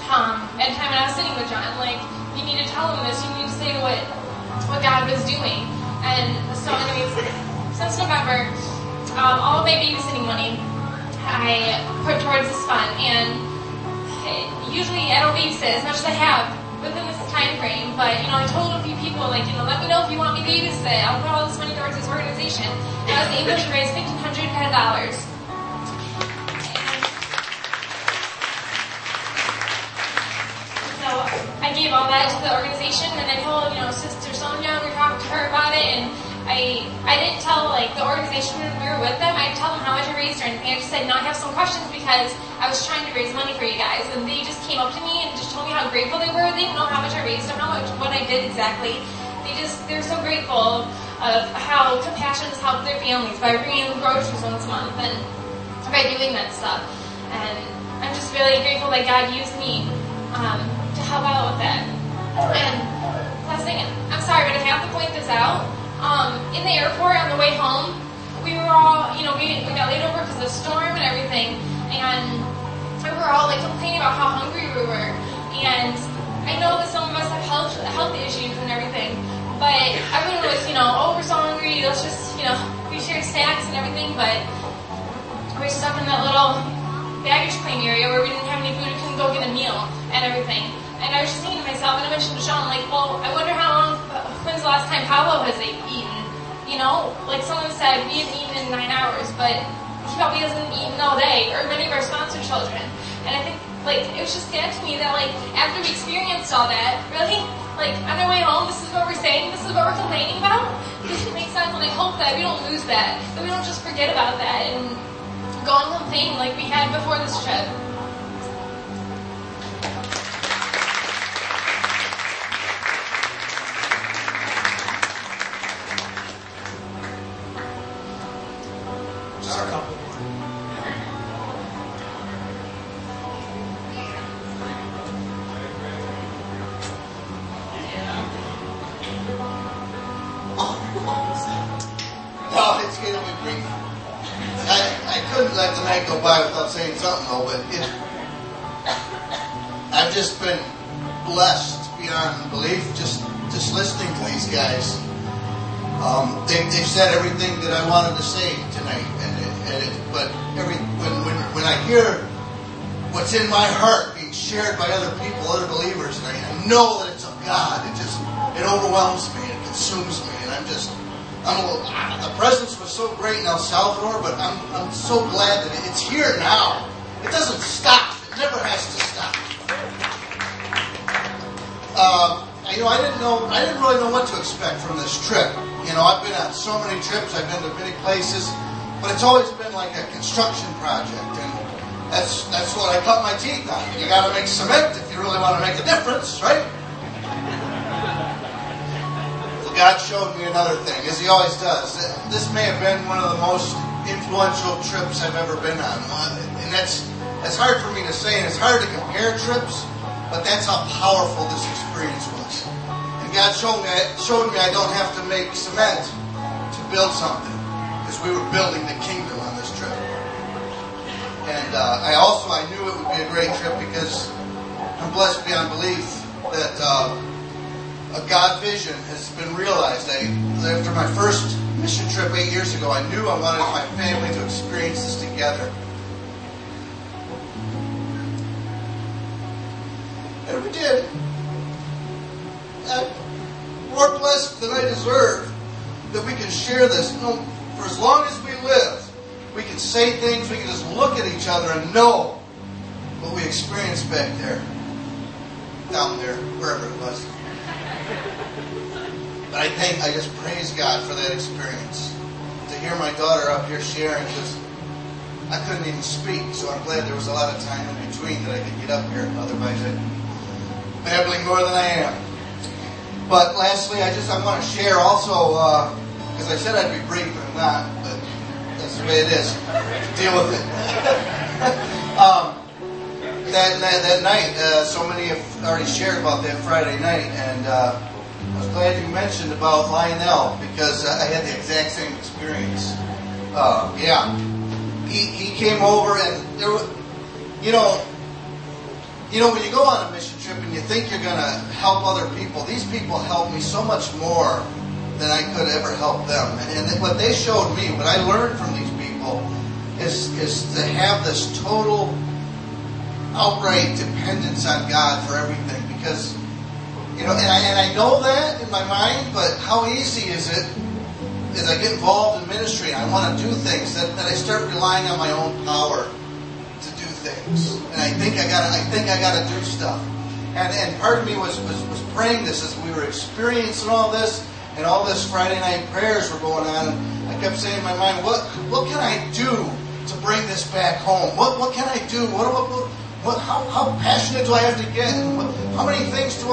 Um, at the time when I was sitting with John, like you need to tell him this. You need to say what what God was doing. And so, anyways since November, um, all of my babysitting money I put towards this fund, and usually I don't babysit as much as I have within this time frame. But you know, I told a few people like, you know, let me know if you want me to babysit. I'll put all this money towards this organization. I was able to raise fifteen hundred dollars. I gave all that to the organization, and I told you know Sister Sonia, we talked to her about it, and I I didn't tell like the organization when we were with them. I didn't tell them how much I raised or anything. I just said, "No, I have some questions because I was trying to raise money for you guys." And they just came up to me and just told me how grateful they were. They didn't know how much I raised or how much what I did exactly. They just they're so grateful of how compassion has helped their families by bringing them groceries once a month and by doing that stuff. And I'm just really grateful that God used me um, help out with that. And last thing, I'm sorry, but I have to point this out um, in the airport on the way home, we were all, you know, we, we got laid over because of the storm and everything, and we were all like complaining about how hungry we were. And I know that some of us have health health issues and everything, but everyone was, you know, oh, we're so hungry, let's just, you know, we shared snacks and everything, but we were stuck in that little baggage claim area where we didn't have any food, we couldn't go get a meal and everything. And I was just thinking to myself, and I mentioned to Sean, like, well, I wonder how long, when's the last time Pablo has eaten? You know, like someone said, we haven't eaten in nine hours, but he probably hasn't eaten all day, or many of our sponsor children. And I think, like, it was just sad to me that, like, after we experienced all that, really, like, on our way home, this is what we're saying, this is what we're complaining about. This make sense, and I hope that we don't lose that, that we don't just forget about that and go and complain like we had before this trip. By without saying something though, but it, I've just been blessed beyond belief just just listening to these guys. Um, they, they've said everything that I wanted to say tonight, and, it, and it, but every when, when when I hear what's in my heart being shared by other people, other believers, and I, I know that it's of God, it just it overwhelms me, it consumes me, and I'm just I'm the presence was so great in El Salvador, but I'm, I'm so glad that it's here now. It doesn't stop. It never has to stop. Um, you know, I didn't know, I didn't really know what to expect from this trip. You know, I've been on so many trips, I've been to many places, but it's always been like a construction project, and that's that's what I cut my teeth on. You got to make cement if you really want to make a difference, right? God showed me another thing, as He always does. This may have been one of the most influential trips I've ever been on, and that's that's hard for me to say, and it's hard to compare trips, but that's how powerful this experience was. And God showed me showed me I don't have to make cement to build something, because we were building the kingdom on this trip. And uh, I also I knew it would be a great trip because I'm blessed beyond belief that. Uh, a God vision has been realized. I, after my first mission trip eight years ago, I knew I wanted my family to experience this together. And we did. And more blessed than I deserve that we can share this. You know, for as long as we live, we can say things, we can just look at each other and know what we experienced back there, down there, wherever it was. But I thank, I just praise God for that experience. To hear my daughter up here sharing, because I couldn't even speak, so I'm glad there was a lot of time in between that I could get up here. Otherwise, I'd babbling more than I am. But lastly, I just I want to share also, because I said I'd be brief, but I'm not. But that's the way it is. Deal with it. um, that, that, night, uh, so many have already shared about that Friday night, and uh, I was glad you mentioned about Lionel because I had the exact same experience. Uh, yeah, he, he came over, and there you know, you know when you go on a mission trip and you think you're going to help other people, these people helped me so much more than I could ever help them. And, and what they showed me, what I learned from these people is, is to have this total, outright dependence on God for everything. Because, you know, and I, and I know that in my mind, but how easy is it as I get involved in ministry and I want to do things that, that I start relying on my own power to do things. And I think I gotta I think I gotta do stuff. And and part of me was, was, was praying this as we were experiencing all this and all this Friday night prayers were going on and I kept saying in my mind, what what can I do to bring this back home? What what can I do? What what, what how, how passionate do I have to get? How many things do